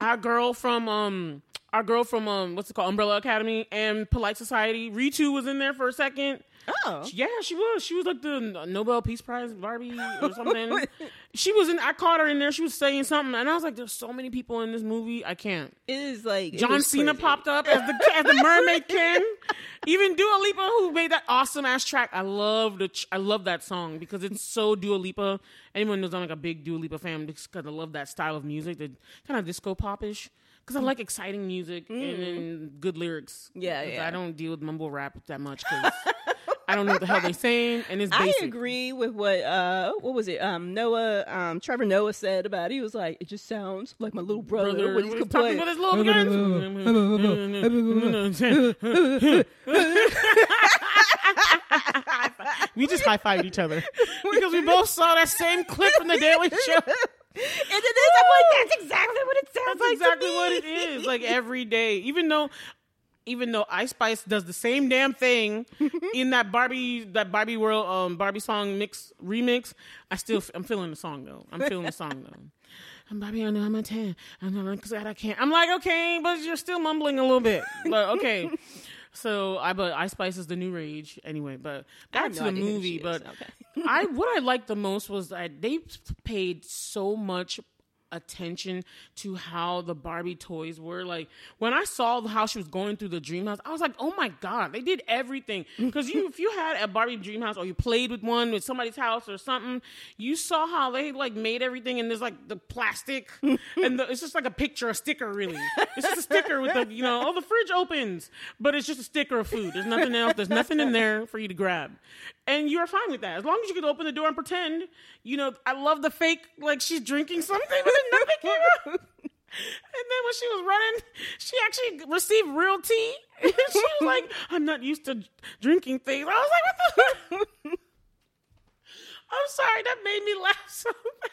Our girl from um our girl from um, what's it called, Umbrella Academy and Polite Society. Ritu was in there for a second. Oh, Yeah, she was. She was like the Nobel Peace Prize Barbie or <laughs> something. she was in. I caught her in there. She was saying something, and I was like, "There's so many people in this movie. I can't." it is like John was Cena crazy. popped up as the as the mermaid <laughs> King. Even Dua Lipa, who made that awesome ass track, I love the I love that song because it's so Dua Lipa. Anyone knows I'm like a big Dua Lipa fan because I love that style of music, the kind of disco popish. Because I like exciting music and, and good lyrics. Mm. Yeah, yeah. I don't deal with mumble rap that much because <laughs> I don't know what the hell they're saying, and it's <laughs> I basic. agree with what uh what was it um Noah um Trevor Noah said about it. He was like it just sounds like my little brother, Brother, when he's when he's talking complaining. with his little <laughs> we just high fived each other because we both saw that same clip from the Daily Show. <laughs> And it is. I'm like, that's exactly what it sounds That's like. exactly what it is. Like every day, even though. Even though Ice Spice does the same damn thing <laughs> in that Barbie that Barbie world um Barbie song mix remix, I still I'm feeling the song though. I'm feeling the <laughs> song though. I'm Barbie, I know I'm a ten. I'm not glad I can't. I'm like okay, but you're still mumbling a little bit. <laughs> But okay. So I but Ice Spice is the new rage anyway. But back to the movie. But Okay. I what I liked the most was that they paid so much attention to how the Barbie toys were. Like when I saw how she was going through the dream house, I was like, "Oh my god, they did everything." Because you, if you had a Barbie dream house or you played with one with somebody's house or something, you saw how they like made everything and there's like the plastic and the, it's just like a picture, a sticker. Really, it's just a sticker with the you know, oh the fridge opens, but it's just a sticker of food. There's nothing else. There's nothing in there for you to grab, and you're fine with that as long as you can open the door and pretend. You know, I love the fake like she's drinking something, but <laughs> came out. And then when she was running, she actually received real tea. And <laughs> she was like, "I'm not used to drinking things." I was like, "What the?" <laughs> I'm sorry, that made me laugh so bad.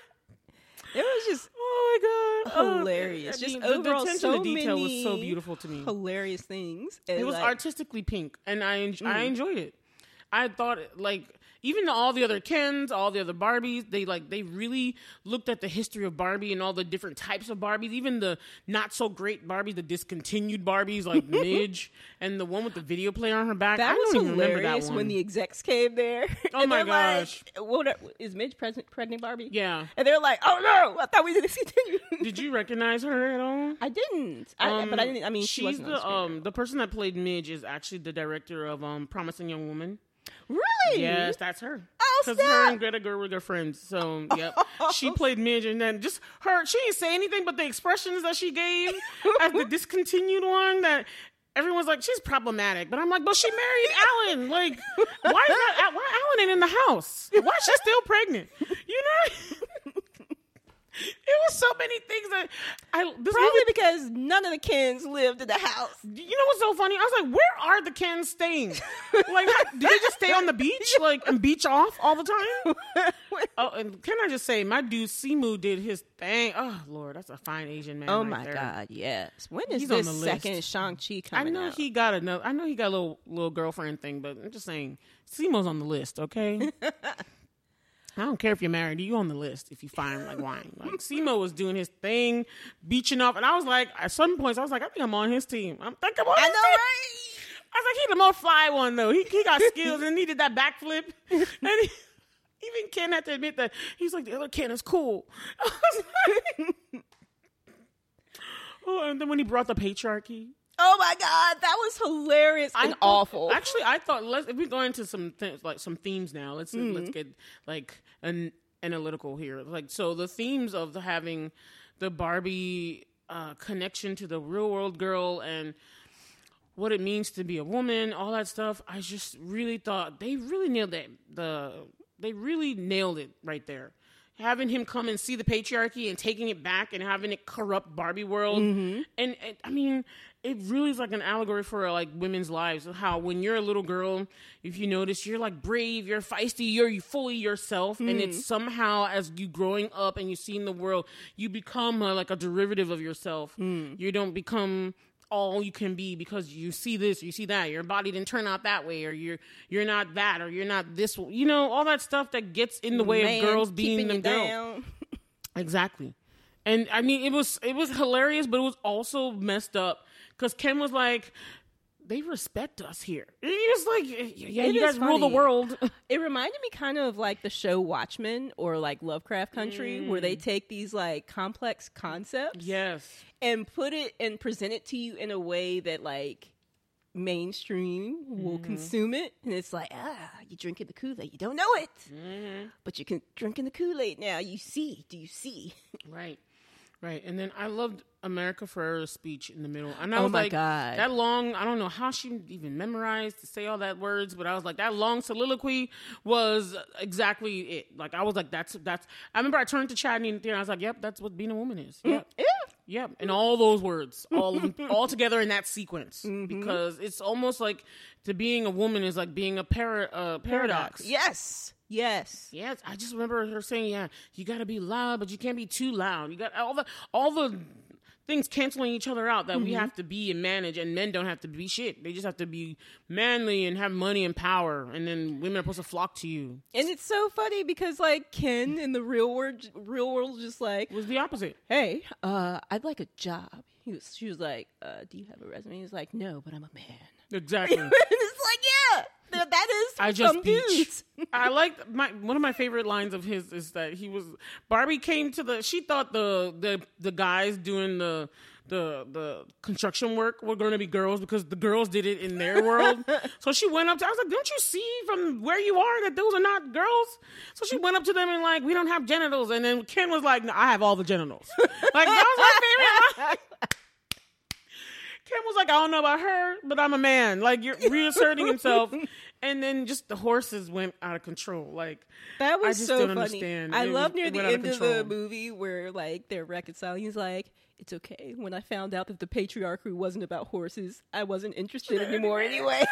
It was just Oh my god, Oh, hilarious. I Just mean, the- the, overall, attention so to detail was so beautiful to me. hilarious things. It was like, artistically pink, and I en- I Mm. enjoyed it. I thought like even all the other Kens, all the other Barbies, they like they really looked at the history of Barbie and all the different types of Barbies, even the not so great Barbies, the discontinued Barbies like <laughs> Midge and the one with the video player on her back. That I was don't even remember hilarious that one. when the execs came there. <laughs> Oh my they're like, gosh. what are- is Midge present, pregnant Barbie? yeah. And they're like, "Oh no, I thought we did discontinue." <laughs> Did you recognize her at all? I didn't. I, but I didn't. I mean, she she's wasn't the um the person that played Midge is actually the director of um Promising Young Woman. Really? Yes, that's her. Oh, Because her and Greta Gerwig are friends. So, yep. she <laughs> played Midge, and then just her, she didn't say anything, but the expressions that she gave as the <laughs> discontinued one that everyone's like, she's problematic. But I'm like, but she married Allan. Like, why is that? Why Allan ain't in the house? Why is she still pregnant? You know? It was so many things that I, this Probably movie because none of the Kens lived in the house. you know what's so funny? I was like, where are the Kens staying? <laughs> Like, do they just stay on the beach, like, and beach off all the time? <laughs> Oh, and can I just say, my dude Simu did his thing. Oh Lord, that's a fine Asian man. oh right my there. God! Yes. When is He's on this the second. Shang Chi I know out? he got another. I know he got a little little girlfriend thing, but I'm just saying, Simu's on the list. Okay. <laughs> I don't care if you're married. You on the list if you find like wine. Like Simu was doing his thing, beaching off, and I was like, at some points, I was like, I think I'm on his team. I'm think I'm on I his know, team. right? I was like, he's the more fly one though. He he got skills and he did that backflip. <laughs> And he, even Ken had to admit that he's like the other Ken is cool. <laughs> I like- <laughs> oh, and then when he brought the patriarchy, Oh my God, that was hilarious I and thought- awful. Actually, I thought let's if we go into some things like some themes now. Let's Mm-hmm. let's get like an analytical here. Like so, the themes of the having the Barbie uh, connection to the real world girl and what it means to be a woman, all that stuff. I just really thought they really nailed it. The they really nailed it right there. Having him come and see the patriarchy and taking it back and having it corrupt Barbie world, and, and I mean, it really is like an allegory for like women's lives. How when you're a little girl, if you notice, you're like brave, you're feisty, you're fully yourself, and it's somehow as you growing up and you seeing the world, you become a, like a derivative of yourself. You don't become all you can be because you see this, you see that. Your body didn't turn out that way, or you're you're not that, or you're not this. You know, all that stuff that gets in the way Man of girls being them girls. Exactly. And I mean, it was it was hilarious, but it was also messed up because Ken was like, "They respect us here." Was like, "Yeah, It you guys rule the world." <laughs> It reminded me kind of like the show Watchmen or like Lovecraft Country, where they take these like complex concepts yes, and put it and present it to you in a way that like mainstream will Mm-hmm. consume it and it's like ah you drinking the kool-aid you don't know it Mm-hmm. but you can drinking the kool-aid now you see do you see <laughs> right, right. And then I loved America Ferrera's speech in the middle, and I Oh was my like, God. that long. I don't know how she even memorized to say all that words, but I was like, that long soliloquy was exactly it. Like I was like, that's that's. I remember I turned to Chad and I was like, yep, that's what being a woman is. Yep. yeah Yep, and all those words, all <laughs> all together in that sequence, Mm-hmm. because it's almost like to being a woman is like being a para, uh, paradox. yes yes Yes, I just remember her saying, "Yeah, you got to be loud, but you can't be too loud. You got all the all the things canceling each other out that Mm-hmm. we have to be and manage, and men don't have to be shit. They just have to be manly and have money and power, and then women are supposed to flock to you." and it's so funny because like ken in the real world real world just like was the opposite. hey uh i'd like a job he was she was like uh do you have a resume he was like no but i'm a man Exactly. and <laughs> it's like yeah that, that is I just some <laughs> I like my one of my favorite lines of his is that he was Barbie came to the she thought the the the guys doing the the the construction work were going to be girls because the girls did it in their world. <laughs> so she went up to I was like, "Don't you see from where you are that those are not girls?" So she went up to them and like, "We don't have genitals." And then Ken was like, no, "I have all the genitals." like that was my favorite <laughs> Ken was like, I don't know about her, but I'm a man. Like you're <laughs> reasserting himself, and then just the horses went out of control. Like That I was just so don't funny. understand. I It love was- near the out of end of the movie where like they're reconciling. He's like, "It's okay." When I found out that the patriarchy wasn't about horses, I wasn't interested <laughs> anymore anyway.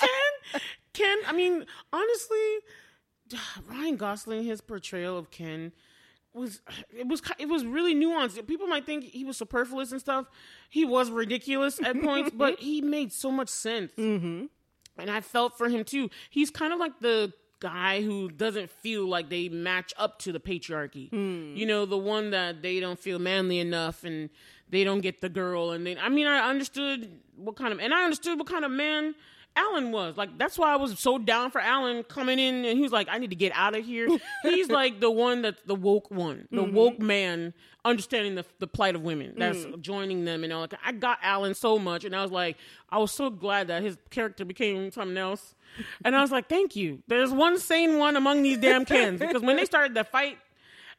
Ken, Ken. I mean, honestly, <sighs> Ryan Gosling, his portrayal of Ken was it was it was really nuanced. People might think he was superfluous and stuff. He was ridiculous at points, <laughs> but he made so much sense. Mm-hmm. And I felt for him too. He's kind of like the guy who doesn't feel like they match up to the patriarchy. You know, the one that they don't feel manly enough and they don't get the girl. And they, I mean, I understood what kind of, and I understood what kind of man Allan was. Like, that's why I was so down for Allan coming in and he was like, I need to get out of here. <laughs> He's like the one that's the woke one, the mm-hmm. woke man understanding the, the plight of women that's mm. joining them and all that. I got Allan so much and I was like, I was so glad that his character became something else. And I was like, thank you. There's one sane one among these damn Kens because when they started the fight,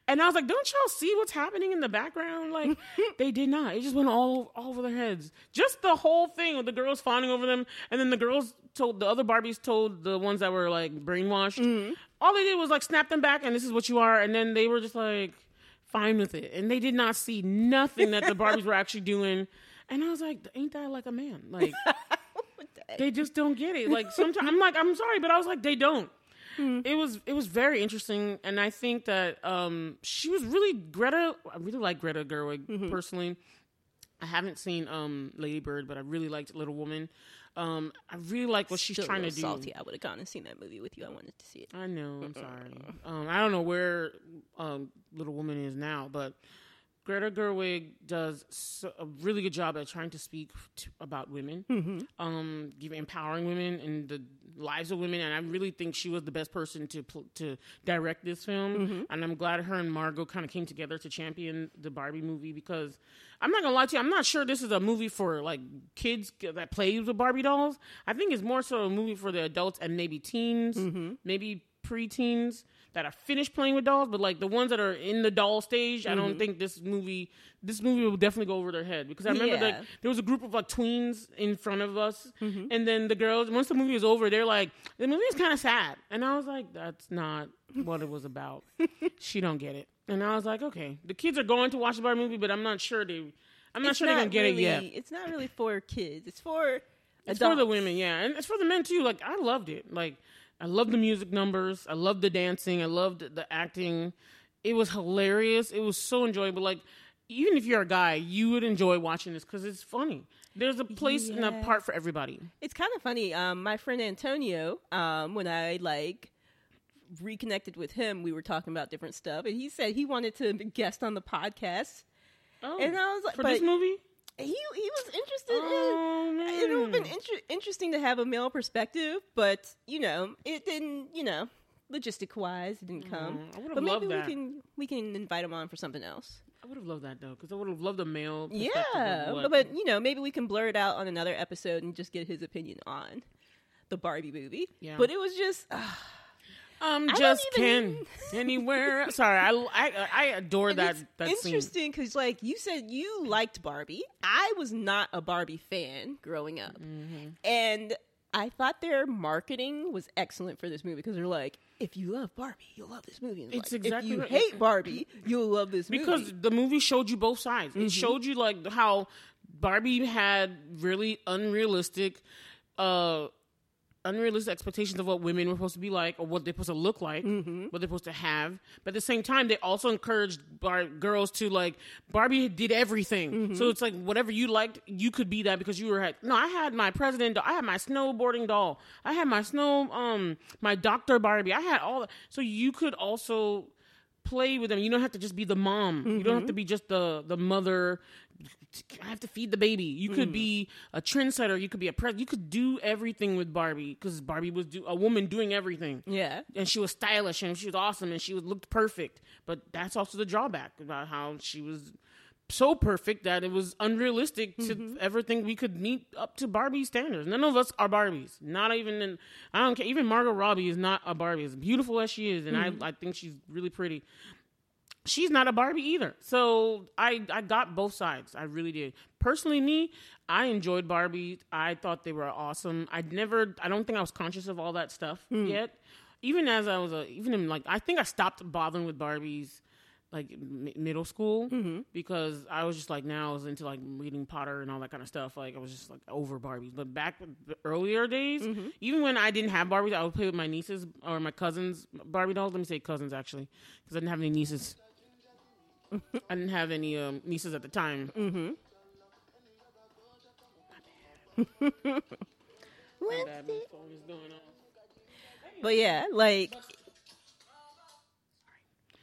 and I was like, don't y'all see what's happening in the background? Like, <laughs> they did not. It just went all, all over their heads. Just the whole thing with the girls fawning over them. And then the girls told, the other Barbies told the ones that were like brainwashed. Mm-hmm. All they did was like snap them back and this is what you are. And then they were just like fine with it. And they did not see nothing that the Barbies were actually doing. And I was like, ain't that like a man? Like, <laughs> they just don't get it. Like sometimes I'm like, I'm sorry, but I was like, they don't. It was it was very interesting, and I think that um, she was really Greta. I really like Greta Gerwig personally. I haven't seen um, Lady Bird, but I really liked Little Woman. Um, I really like what she's Still trying to do. Salty. I would have gone and seen that movie with you. I wanted to see it. I know. I'm sorry. Um, I don't know where um, Little Woman is now, but Greta Gerwig does so, a really good job at trying to speak to, about women, um, give, empowering women and the lives of women. And I really think she was the best person to pl- to direct this film. Mm-hmm. And I'm glad her and Margot kind of came together to champion the Barbie movie because I'm not gonna lie to you, I'm not sure this is a movie for like kids that plays with Barbie dolls. I think it's more so a movie for the adults and maybe teens, mm-hmm. maybe preteens that are finished playing with dolls, but like the ones that are in the doll stage, I don't mm-hmm. think this movie this movie will definitely go over their head because I remember Yeah. like there was a group of like tweens in front of us, mm-hmm. and then the girls once the movie was over, they're like the movie is kind of sad, and I was like that's not what it was about. <laughs> she don't get it, and I was like okay, the kids are going to watch the Barbie movie, but I'm not sure they, I'm not It's sure they're gonna get really, it yet. It's not really for kids. It's for It's for the women, yeah, and it's for the men too. Like I loved it. Like I love the music numbers. I love the dancing. I loved the acting. It was hilarious. It was so enjoyable. Like even if you're a guy, you would enjoy watching this because it's funny. There's a place and a Yeah. part for everybody. It's kind of funny. Um, my friend Antonio, um, when I like reconnected with him, we were talking about different stuff, and he said he wanted to guest on the podcast. Oh, And I was like, for this movie? He he was interested Oh, in. It would have been inter- interesting to have a male perspective, but you know, it didn't. You know, logistic wise, it didn't come. Mm, but maybe loved that. we can we can invite him on for something else. I would have loved that though, because I would have loved a male. perspective Yeah, but, but you know, maybe we can blur it out on another episode and just get his opinion on the Barbie movie. Yeah. But it was just uh, I don't just even- can <laughs> anywhere. Sorry, I, I I adore and that it's that interesting because, like you said, you liked Barbie. I was not a Barbie fan growing up, Mm-hmm. and I thought their marketing was excellent for this movie because they're like, if you love Barbie, you'll love this movie. And It's like, exactly if you right. hate Barbie, you'll love this movie. because the movie showed you both sides. Mm-hmm. It showed you like how Barbie had really unrealistic, uh, unrealistic expectations of what women were supposed to be like or what they're supposed to look like, Mm-hmm. what they're supposed to have. But at the same time, they also encouraged bar- girls to like Barbie did everything. Mm-hmm. So it's like whatever you liked, you could be that because you were had. No, I had my president. doll. I had my snowboarding doll. I had my snow, um, my Doctor Barbie. I had all. That. So you could also play with them. You don't have to just be the mom. You don't have to mm-hmm. be just the the mother. I have to feed the baby. You could mm. be a trendsetter. You could be a pres. You could do everything with Barbie because Barbie was do- a woman doing everything. yeah, And she was stylish and she was awesome and she was, looked perfect. But that's also the drawback about how she was so perfect that it was unrealistic to mm-hmm. ever think we could meet up to Barbie standards. None of us are Barbies. Not even in, I don't care. Even Margot Robbie is not a Barbie. As beautiful as she is, and I, mm-hmm. I think she's really pretty. She's not a Barbie either. So I, I got both sides. I really did. Personally, me, I enjoyed Barbie. I thought they were awesome. I'd never, I don't think I was conscious of all that stuff mm. yet. Even as I was a, even in like, I think I stopped bothering with Barbies like m- middle school mm-hmm. because I was just like now I was into like reading Potter and all that kind of stuff. Like I was just like over Barbies. But back the earlier days, mm-hmm. even when I didn't have Barbies, I would play with my nieces or my cousins Barbie dolls. Let me say cousins actually, because I didn't have any nieces. <laughs> I didn't have any um, nieces at the time. Mm-hmm. Let's Bad, see. my <laughs> phone is going on. but yeah, like.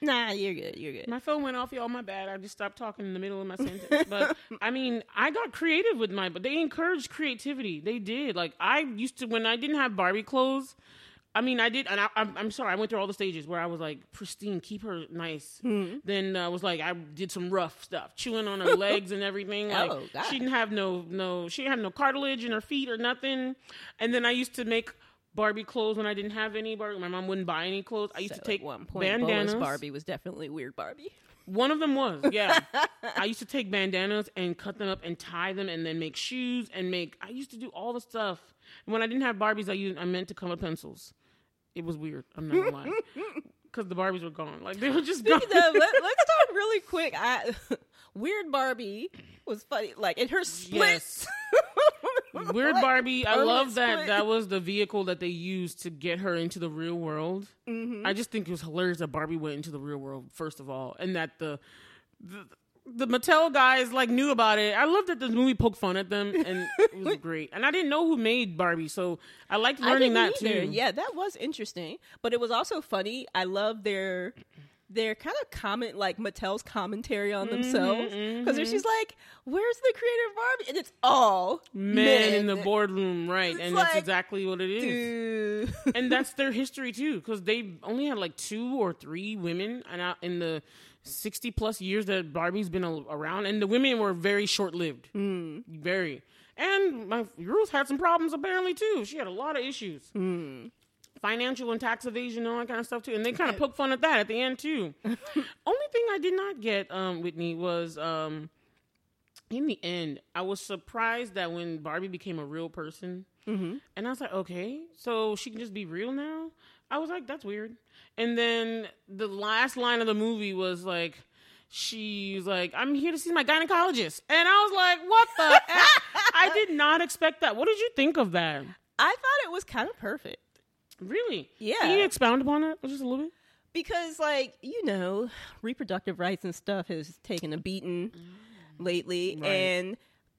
Nah, you're good. You're good. My phone went off, y'all. My bad. I just stopped talking in the middle of my <laughs> sentence. But I mean, I got creative with my. But they encouraged creativity. They did. Like I used to when I didn't have Barbie clothes. I mean, I did, and I, I'm, I'm sorry. I went through all the stages where I was like pristine, keep her nice. Hmm. Then I was like, I did some rough stuff, chewing on her <laughs> legs and everything. Oh, like Oh, God. she didn't have no, no, she didn't have no cartilage in her feet or nothing. And then I used to make Barbie clothes when I didn't have any Barbie. My mom wouldn't buy any clothes. I used So to take one point, bandanas. Barbie was definitely weird Barbie. One of them was, yeah. <laughs> I used to take bandanas and cut them up and tie them and then make shoes and make. I used to do all the stuff. And when I didn't have Barbies, I used I meant to color pencils. It was weird. I'm not gonna lie, <laughs> because the Barbies were gone. Like they were just <laughs> gone. Speaking of, let, let's <laughs> talk really quick. I, <laughs> weird Barbie was funny. Like in her split. Yes. Weird Barbie. I love that. split. That was the vehicle that they used to get her into the real world. Mm-hmm. I just think it was hilarious that Barbie went into the real world first of all, and that the the, the Mattel guys like knew about it. I love that this movie poked fun at them, and it was <laughs> great. And I didn't know who made Barbie, so I liked I learning didn't that either. too. Yeah, that was interesting, but it was also funny. I love their their kind of comment, like Mattel's commentary on mm-hmm, themselves, because she's mm-hmm. like, "Where's the creative Barbie?" And it's all Men in the boardroom, right? It's and like, that's exactly what it is. And that's <laughs> their history too, because they only had like two or three women, and in the sixty plus years that Barbie's been a- around, and the women were very short lived, mm. very. And my Ruth had some problems apparently too. She had a lot of issues, financial and tax evasion, and all that kind of stuff too. And they kind of poke fun at that at the end too. <laughs> Only thing I did not get, um, Whitney, was um, in the end, I was surprised that when Barbie became a real person, and I was like, okay, so she can just be real now. I was like, that's weird. And then the last line of the movie was like, she's like, I'm here to see my gynecologist, and I was like, what the? <laughs> I did not expect that. What did you think of that? I thought it was kind of perfect Really? Yeah. Can you expound upon it just a little bit? because, like, you know, reproductive rights and stuff has taken a beating mm. lately, Right. and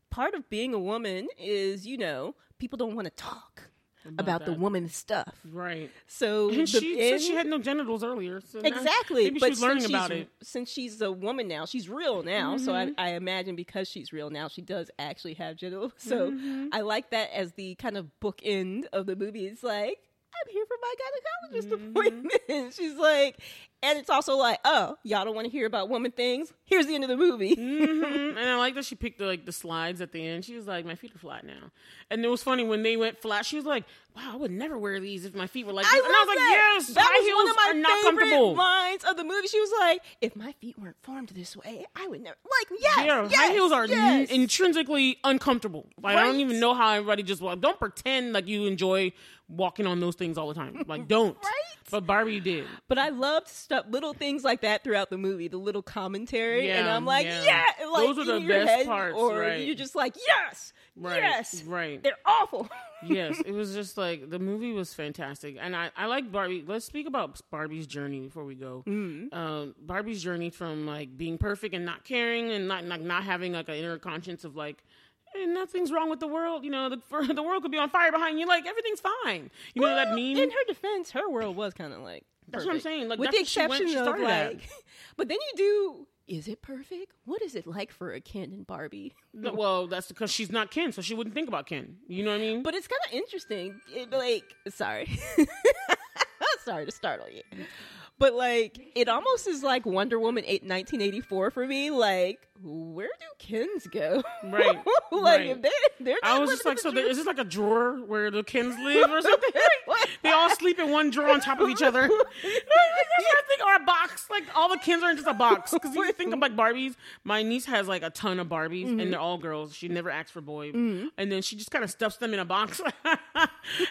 part of being a woman is, you know, people don't want to talk. About, the that. woman stuff. Right. So And the she said she had no genitals earlier. So exactly. But learning since about she's, it. since she's a woman now, she's real now. So Mm-hmm. I, I imagine because she's real now, she does actually have genitals. So Mm-hmm. I like that as the kind of bookend of the movie. It's like I'm here for my gynecologist Mm-hmm. appointment. <laughs> she's like, and it's also like, oh, y'all don't want to hear about woman things. Here's the end of the movie. <laughs> Mhm. And I like that she picked the, like the slides at the end. She was like, "My feet are flat now," and it was funny when they went flat. She was like, "Wow, I would never wear these if my feet were like I this." love and I was like, that. "Yes, that high was heels one of my are not favorite comfortable." lines of the movie. She was like, "If my feet weren't formed this way, I would never." Like, yes, yeah, yes, high heels are yes. n- intrinsically uncomfortable. Like I don't even know how everybody just well, don't pretend like you enjoy walking on those things all the time. Like <laughs> don't. Right? But Barbie did. But I loved stuff, little things like that throughout the movie, the little commentary, and I'm like, yeah. yeah, and, like, Those are the best head, parts, or right. you're just like, yes, Right. yes, Right. they're awful. <laughs> yes, it was just like the movie was fantastic, and I I like Barbie. Let's speak about Barbie's journey before we go. Mm-hmm. Um, Barbie's journey from like being perfect and not caring and not like not having like an inner conscience of like. Hey, nothing's wrong with the world, you know. The for, <laughs> the world could be on fire behind you. Like everything's fine. You know what that Well, meme. In her defense, her world was kind of like That's what I'm saying. Like, with that's the what she went- exception she of like, <laughs> but then you do. Is it perfect? What is it like for a Ken and Barbie? No, well, that's because she's not Ken, so she wouldn't think about Ken. You know what I mean? But it's kind of interesting. It, like, sorry, <laughs> sorry to startle you, but like, it almost is like Wonder Woman 8, 1984 for me. Like, where do Kens go? Right, <laughs> like, right. if they they're I was just like, so the there, is this like a drawer where the Kens <laughs> live or something? <laughs> They all sleep in one drawer on top of each other. That's what I think, or a box. Like all the Kens are in just a box. Because you think of like Barbies. My niece has like a ton of Barbies, Mm-hmm. and they're all girls. She never asks for boy, and then she just kind of stuffs them in a box.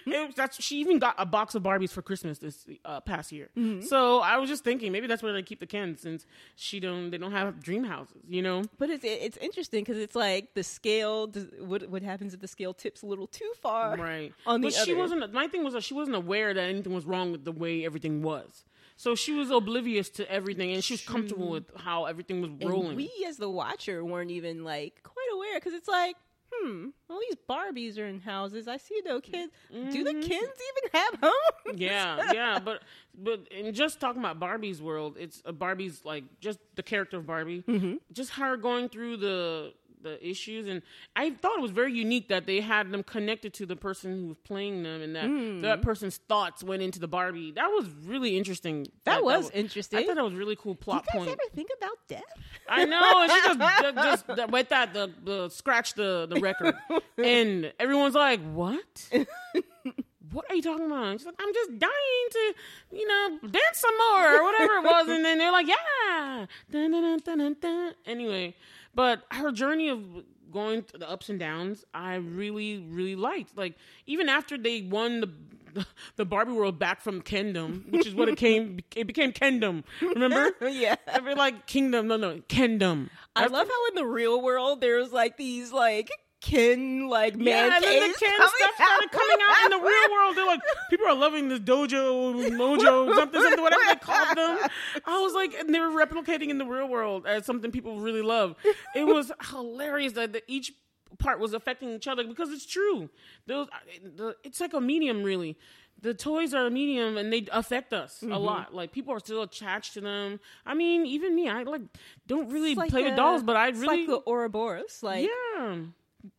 It that's she even got a box of Barbies for Christmas this uh, past year. Mm-hmm. So I was just thinking maybe that's where they keep the Kens since she don't they don't have dream houses. You know. But it's it's interesting because it's like the scale. Does, what what happens if the scale tips a little too far? Right. On but the she other. wasn't. My thing was that she wasn't aware that anything was wrong with the way everything was. So she was oblivious to everything, and she was comfortable with how everything was And rolling. we, as the watcher, weren't even like quite aware because it's like, hmm, all these Barbies are in houses. I see no kids. Do the kids even have homes? Mm-hmm. <laughs> yeah, yeah, but but in just talking about Barbie's world, it's uh, Barbie's like just the character of Barbie, Mm-hmm. just her going through the the issues, and I thought it was very unique that they had them connected to the person who was playing them, and that Mm. that person's thoughts went into the Barbie. That was really interesting. That was wa- interesting. I thought that was really cool Do you plot guys point. ever think about death? I know, and she just, <laughs> just, just with that the, the scratch the the record, and everyone's like, "What? <laughs> what are you talking about?" She's like, "I'm just dying to, you know, dance some more or whatever it was," and then they're like, "Yeah." Dun, dun, dun. Anyway, but her journey of going through the ups and downs, I really, really liked. Like even after they won the. The Barbie world back from Kendom, which is what it came. <laughs> It became Kendom. Remember? <laughs> yeah. I mean, like kingdom. No, no, kingdom. I love how in the real world there's like these like kin like man yeah, and then the coming stuff started coming out in the real world. They're like, <laughs> people are loving this dojo, mojo, something, something, whatever they called them. I was like, and they were replicating in the real world as something people really love. It was hilarious that the, each part was affecting each other because it's true. Those, the, it's like a medium, really. The toys are a medium and they affect us Mm-hmm. a lot. Like people are still attached to them. I mean, even me, I like don't really like play the- with dolls, but I really like the Ouroboros. Like yeah.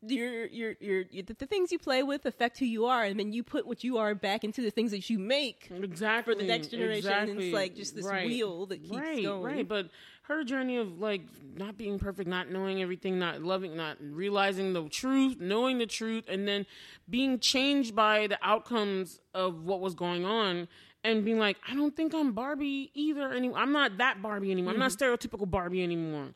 Your your your the, the things you play with affect who you are, and then you put what you are back into the things that you make. exactly for the next generation, and it's like just this Right. wheel that keeps right, going. Right, but her journey of like not being perfect, not knowing everything, not loving, not realizing the truth, knowing the truth, and then being changed by the outcomes of what was going on. And being like, I don't think I'm Barbie either anymore. I'm not that Barbie anymore. I'm not Mm-hmm. stereotypical Barbie anymore.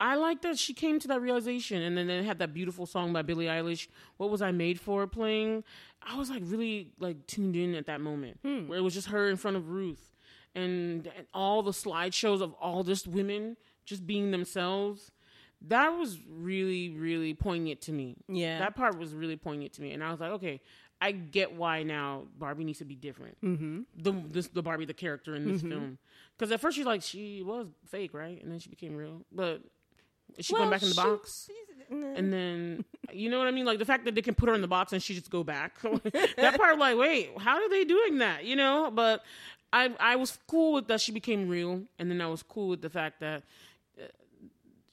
I like that she came to that realization, and then they had that beautiful song by Billie Eilish. What was I made for? Playing, I was like really like tuned in at that moment, Hmm. where it was just her in front of Ruth, and, and all the slideshows of all just women just being themselves. That was really really poignant to me. Yeah. that part was really poignant to me, and I was like, okay, I get why now Barbie needs to be different. Mm-hmm. The this, the Barbie, the character in this film, because at first she's like she was fake, right, and then she became real, but Is she going back in the box? And then you know what I mean, like the fact that they can put her in the box and she just go back. <laughs> that part, like, wait, how are they doing that? You know, but I I was cool with that she became real, and then I was cool with the fact that uh,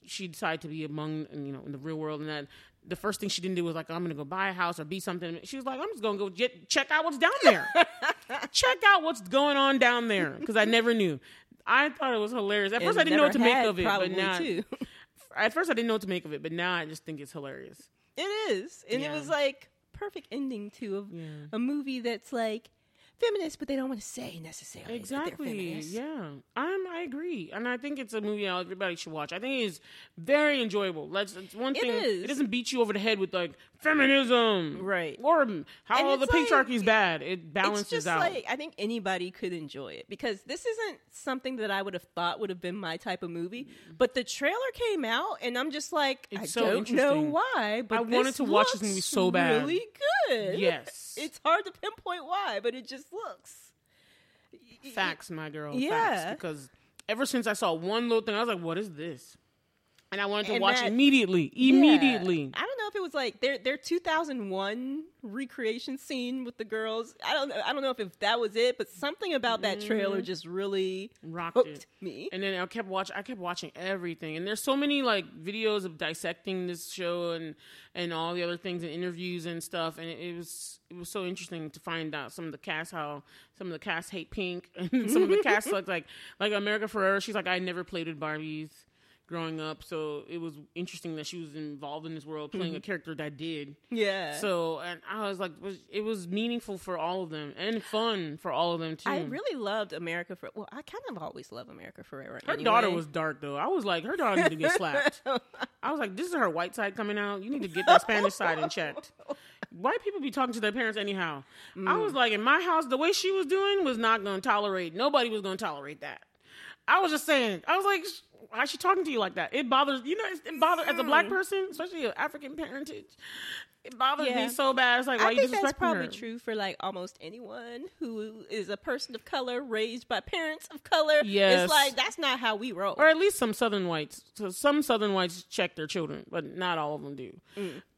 she decided to be among you know in the real world, and that the first thing she didn't do was like I'm gonna go buy a house or be something. She was like I'm just gonna go get, check out what's down there, <laughs> check out what's going on down there because I never knew. I thought it was hilarious. At first, I didn't know what to make of it, but now too. <laughs> at first I didn't know what to make of it, but now I just think it's hilarious. It is, and Yeah. it was like perfect ending to a, Yeah. a movie that's like feminist, but they don't want to say necessarily Exactly. Yeah. I'm I agree. And I think it's a movie everybody should watch. I think it's very enjoyable. Let's it's one It thing is. it doesn't beat you over the head with like feminism. Right. Or how all the it's like- patriarchy is bad. It balances it's just out. like I think anybody could enjoy it because this isn't something that I would have thought would have been my type of movie. But the trailer came out, and I'm just like, I so don't know why, but I wanted to watch this movie so bad. Really good. Yes. <laughs> it's hard to pinpoint why, but it just looks. Facts, my girl. Yeah. Facts. Because ever since I saw one little thing, I was like, what is this? And I wanted to And watch that- immediately. Yeah. Immediately. I don't know if it was like their their 2001 recreation scene with the girls. I don't know. I don't know if, if that was it, but something about that trailer mm-hmm. just really Rocked it. me. And then I kept watching. I kept watching everything, and there's so many like videos of dissecting this show and and all the other things and interviews and stuff. And it, it was it was so interesting to find out some of the cast how some of the cast hate Pink, <laughs> and some of the cast like like like America Ferrera. She's like I never played with Barbies growing up, so it was interesting that she was involved in this world playing mm-hmm. a character that did. yeah. So and I was like, was, it was meaningful for all of them and fun for all of them too. I really loved America for well, I kind of always love America Ferrera. Her anyway. daughter was dark though. I was like, her daughter need to get slapped. <laughs> I was like, this is her white side coming out. You need to get that Spanish side in checked. White people be talking to their parents anyhow. I was mm. like, in my house, the way she was doing was not going to tolerate. Nobody was going to tolerate that. I was just saying. I was like, why is she talking to you like that? It bothers you know. It, it bothers as a black person, especially an African parentage. It bothers Yeah. me so bad. It's like, why I you think that's probably her? true for like almost anyone who is a person of color raised by parents of color. Yes. It's like that's not how we roll. or at least some southern whites. So some southern whites check their children, but not all of them do.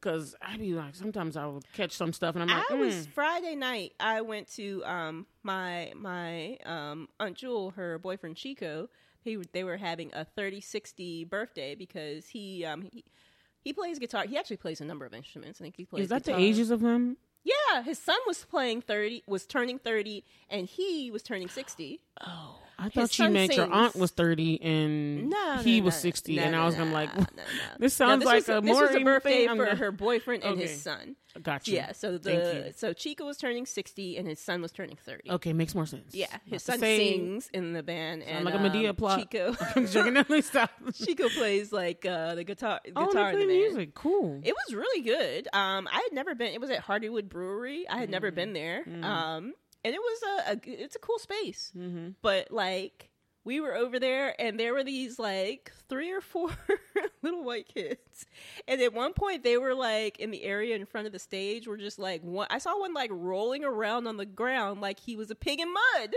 Because I'd be like, sometimes I would catch some stuff, and I'm like, I was mm. Friday night. I went to um my my um aunt Jewel, her boyfriend Chico. He they were having a 30-60 birthday because he um he, he plays guitar. He actually plays a number of instruments. I think he plays. is that guitar. the ages of them? Yeah, his son was playing thirty, was turning thirty, and he was turning sixty. Oh, I thought she son meant your aunt was thirty and No, he no, was no, sixty, and I was gonna like, <laughs> this sounds this like was, a this more was a birthday. For gonna- her boyfriend and Okay. his son. Gotcha. Yeah, so Thank the you. so Chico was turning sixty and his son was turning thirty. Okay, makes more sense. Yeah, his son sings in the band, and like a Madea um, plot. Chico <laughs> <laughs> Chico plays like uh, the guitar Oh, guitar they in play the band. music. Cool. It was really good. Um, I had never been. It was at Hardywood Brewery. I had never Mm. been there. Um, and it was a, a it's a cool space. mm-hmm. But like we were over there, and there were these like three or four <laughs> little white kids, and at one point they were like in the area in front of the stage. Were just like one. I saw one like rolling around on the ground like he was a pig in mud.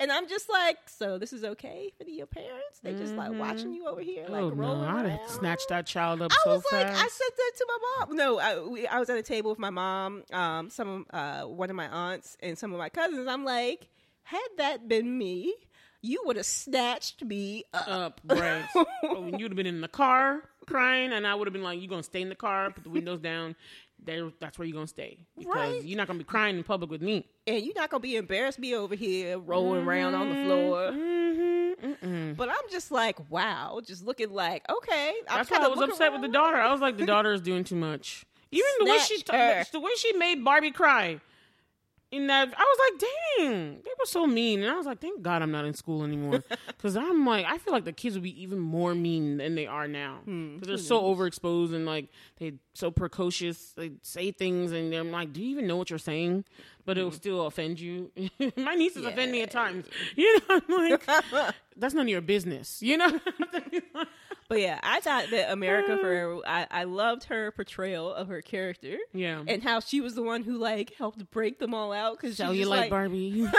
And I'm just like, so this is okay for the, your parents? They just like watching you over here, like oh no, rolling I'd around. have snatched that child up I so was like. I said that to my mom. No, I, we, I was at a table with my mom, um, some uh, one of my aunts, and some of my cousins. I'm like, had that been me, you would have snatched me up. up, right? oh, you'd have been in the car crying, and I would have been like, "You gonna stay in the car? Put the windows down. There, that's where you're gonna stay because Right. you're not gonna be crying in public with me." and you're not gonna be embarrassed me over here rolling around on the floor. Mm-hmm. But I'm just like, wow, just looking like, okay. I'm That's why I was upset with the daughter. I was like, the <laughs> daughter is doing too much. Even the way she, her. the way she made Barbie cry. In that, I was like, dang, they were so mean, and I was like, thank God I'm not in school anymore, <laughs> because I'm like, I feel like the kids would be even more mean than they are now, Hmm, because they're so overexposed and like they so precocious. They say things, and they're like, do you even know what you're saying? But it'll still offend you. <laughs> My nieces offend me at times. You know, I'm like, <laughs> that's none of your business. You know. But yeah, I thought that America uh. Ferrera, I, I loved her portrayal of her character. yeah. and how she was the one who like helped break them all out because So you like Barbie? <laughs> <laughs>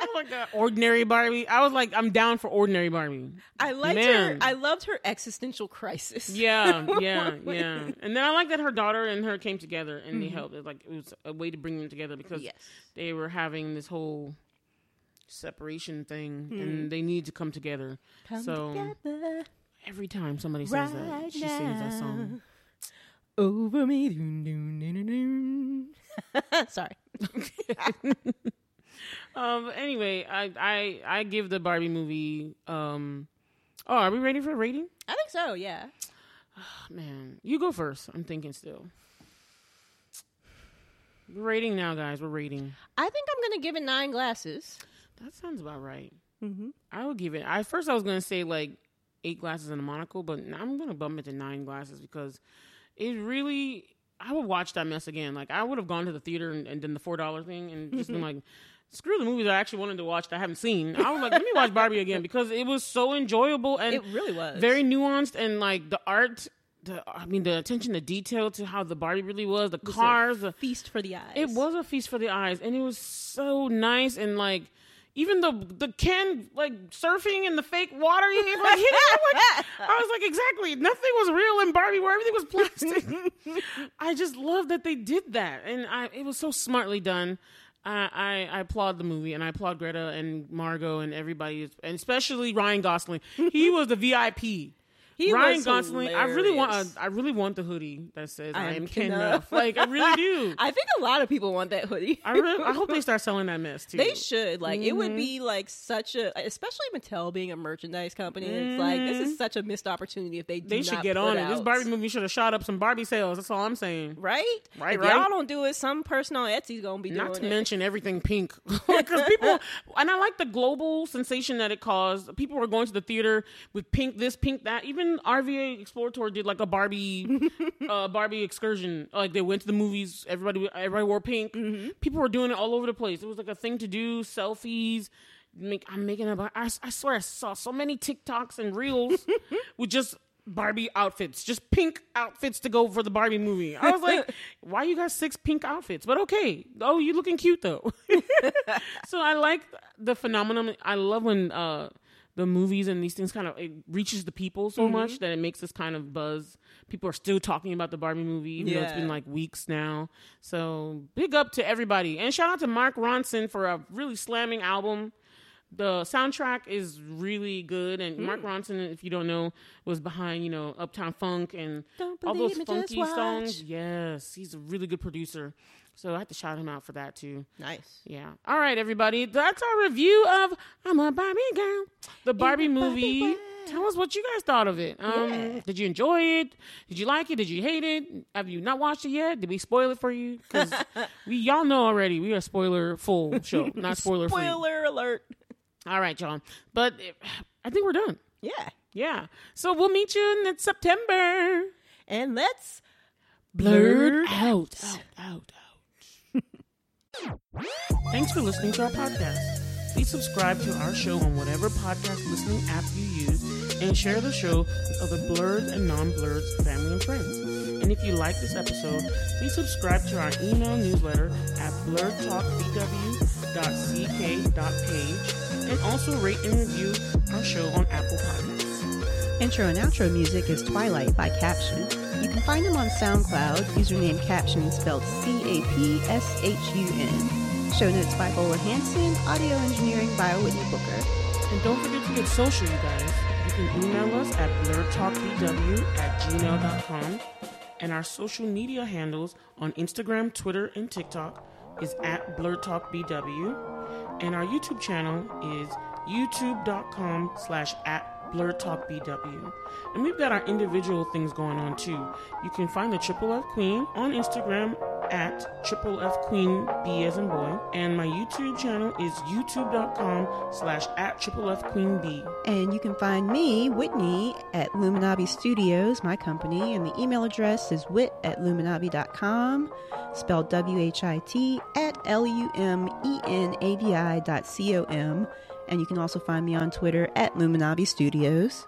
I like a ordinary Barbie. I was like, I'm down for ordinary Barbie. I liked her. I loved her existential crisis. Yeah, yeah, <laughs> yeah. And then I like that her daughter and her came together and they mm-hmm. helped. It like it was a way to bring them together because Yes. they were having this whole separation thing and mm. they needed to come together. Come so together every time somebody says that, right she sings that song. Over me. Doon, doon, doon. <laughs> Sorry. <laughs> Um. Anyway, I I I give the Barbie movie. Um. Oh, are we ready for a rating? I think so, yeah. <sighs> Man, you go first. I'm thinking still. We're rating now, guys. We're rating. I think I'm going to give it nine glasses. That sounds about right. Mm-hmm. I would give it. I first I was gonna say like eight glasses and a monocle, but I'm gonna bump it to nine glasses because it really. I would watch that mess again. Like I would have gone to the theater and, and done the four dollar thing and just been <laughs> like, screw the movies I actually wanted to watch that I haven't seen. I was like, let me watch Barbie again because it was so enjoyable and It really was. very nuanced and like the art. The I mean the attention to detail to how the Barbie really was, the was cars, the feast for the eyes. it was a feast for the eyes, and it was so nice and like even the the Ken like surfing in the fake water. He like, hit it, like, I was like, exactly. Nothing was real in Barbie, where everything was plastic. <laughs> I just love that they did that, and I it was so smartly done. I, I, I applaud the movie, and I applaud Greta and Margot and everybody, and especially Ryan Gosling. He was the VIP. He Ryan Gosling. I really want. hilarious. A, I really want the hoodie that says "I, I am am Ken Kenough." Like I really do. <laughs> I think a lot of people want that hoodie. I really, I hope they <laughs> start selling that mess too. They should. Like, it Mm-hmm. would be like such a, especially Mattel being a merchandise company. It's like this is such a missed opportunity if they do Mm-hmm. They should not get on it. This Barbie movie should have shot up some Barbie sales. That's all I'm saying. right? Right, If right. y'all don't do it, some person on Etsy's gonna be doing it. Not to it. mention everything pink, <laughs> because people and I like the global sensation that it caused. People were going to the theater with pink this, pink that. Even RVA Explorator did like a Barbie, <laughs> uh, Barbie excursion. Like they went to the movies. Everybody, everybody wore pink. Mm-hmm. People were doing it all over the place. It was like a thing to do. Selfies. Make I'm making a. I, I swear I saw so many TikToks and reels <laughs> with just. Barbie outfits, just pink outfits to go for the Barbie movie. I was like, <laughs> why you got six pink outfits? But okay. Oh, you looking cute though. so I like the phenomenon. I love when uh the movies and these things kind of it reaches the people so mm-hmm. much that it makes this kind of buzz. People are still talking about the Barbie movie, even though it's been like weeks now. So big up to everybody, and shout out to Mark Ronson for a really slamming album. The soundtrack is really good, and mm. Mark Ronson, if you don't know, was behind you know Uptown Funk and all those believe me, just funky songs. Yes, he's a really good producer. So I have to shout him out for that too. Nice. Yeah. All right, everybody. That's our review of I'm a Barbie Girl, the Barbie movie. world. Tell us what you guys thought of it. Um, Yeah. Did you enjoy it? Did you like it? Did you hate it? Have you not watched it yet? Did we spoil it for you? Because <laughs> we y'all know already. We are spoiler full <laughs> show, not spoiler free. Spoiler alert. All right, John. But I think we're done. Yeah. Yeah. So we'll meet you in September. And let's blerd out. Out, out, out. Thanks for listening to our podcast. Please subscribe to our show on whatever podcast listening app you use and share the show with other blerd and non-blerd family and friends. And if you like this episode, please subscribe to our email newsletter at blerdtalkbw.ck.page and also rate and review our show on Apple Podcasts. Intro and outro music is Twilight by Capshun. You can find them on SoundCloud, username Capshun spelled C A P S H U N. Show notes by Bola Hanson, audio engineering by Whitney Booker. And don't forget to get social, you guys. You can email us at blerdtalkbw at gmail.com. And our social media handles on Instagram, Twitter, and TikTok is at blerdtalkbw. And our YouTube channel is youtube.com slash at blerdtalkbw. And we've got our individual things going on too. You can find the Triple F Queen on Instagram at Triple F Queen B as in boy. And my YouTube channel is youtube.com slash at Triple F Queen B. And you can find me, Whitney, at Lumenavi Studios, my company, and the email address is whit at lumenavi.com, spelled W H I T, at L U M E N A V I dot C O M. And you can also find me on Twitter at Lumenavi Studios.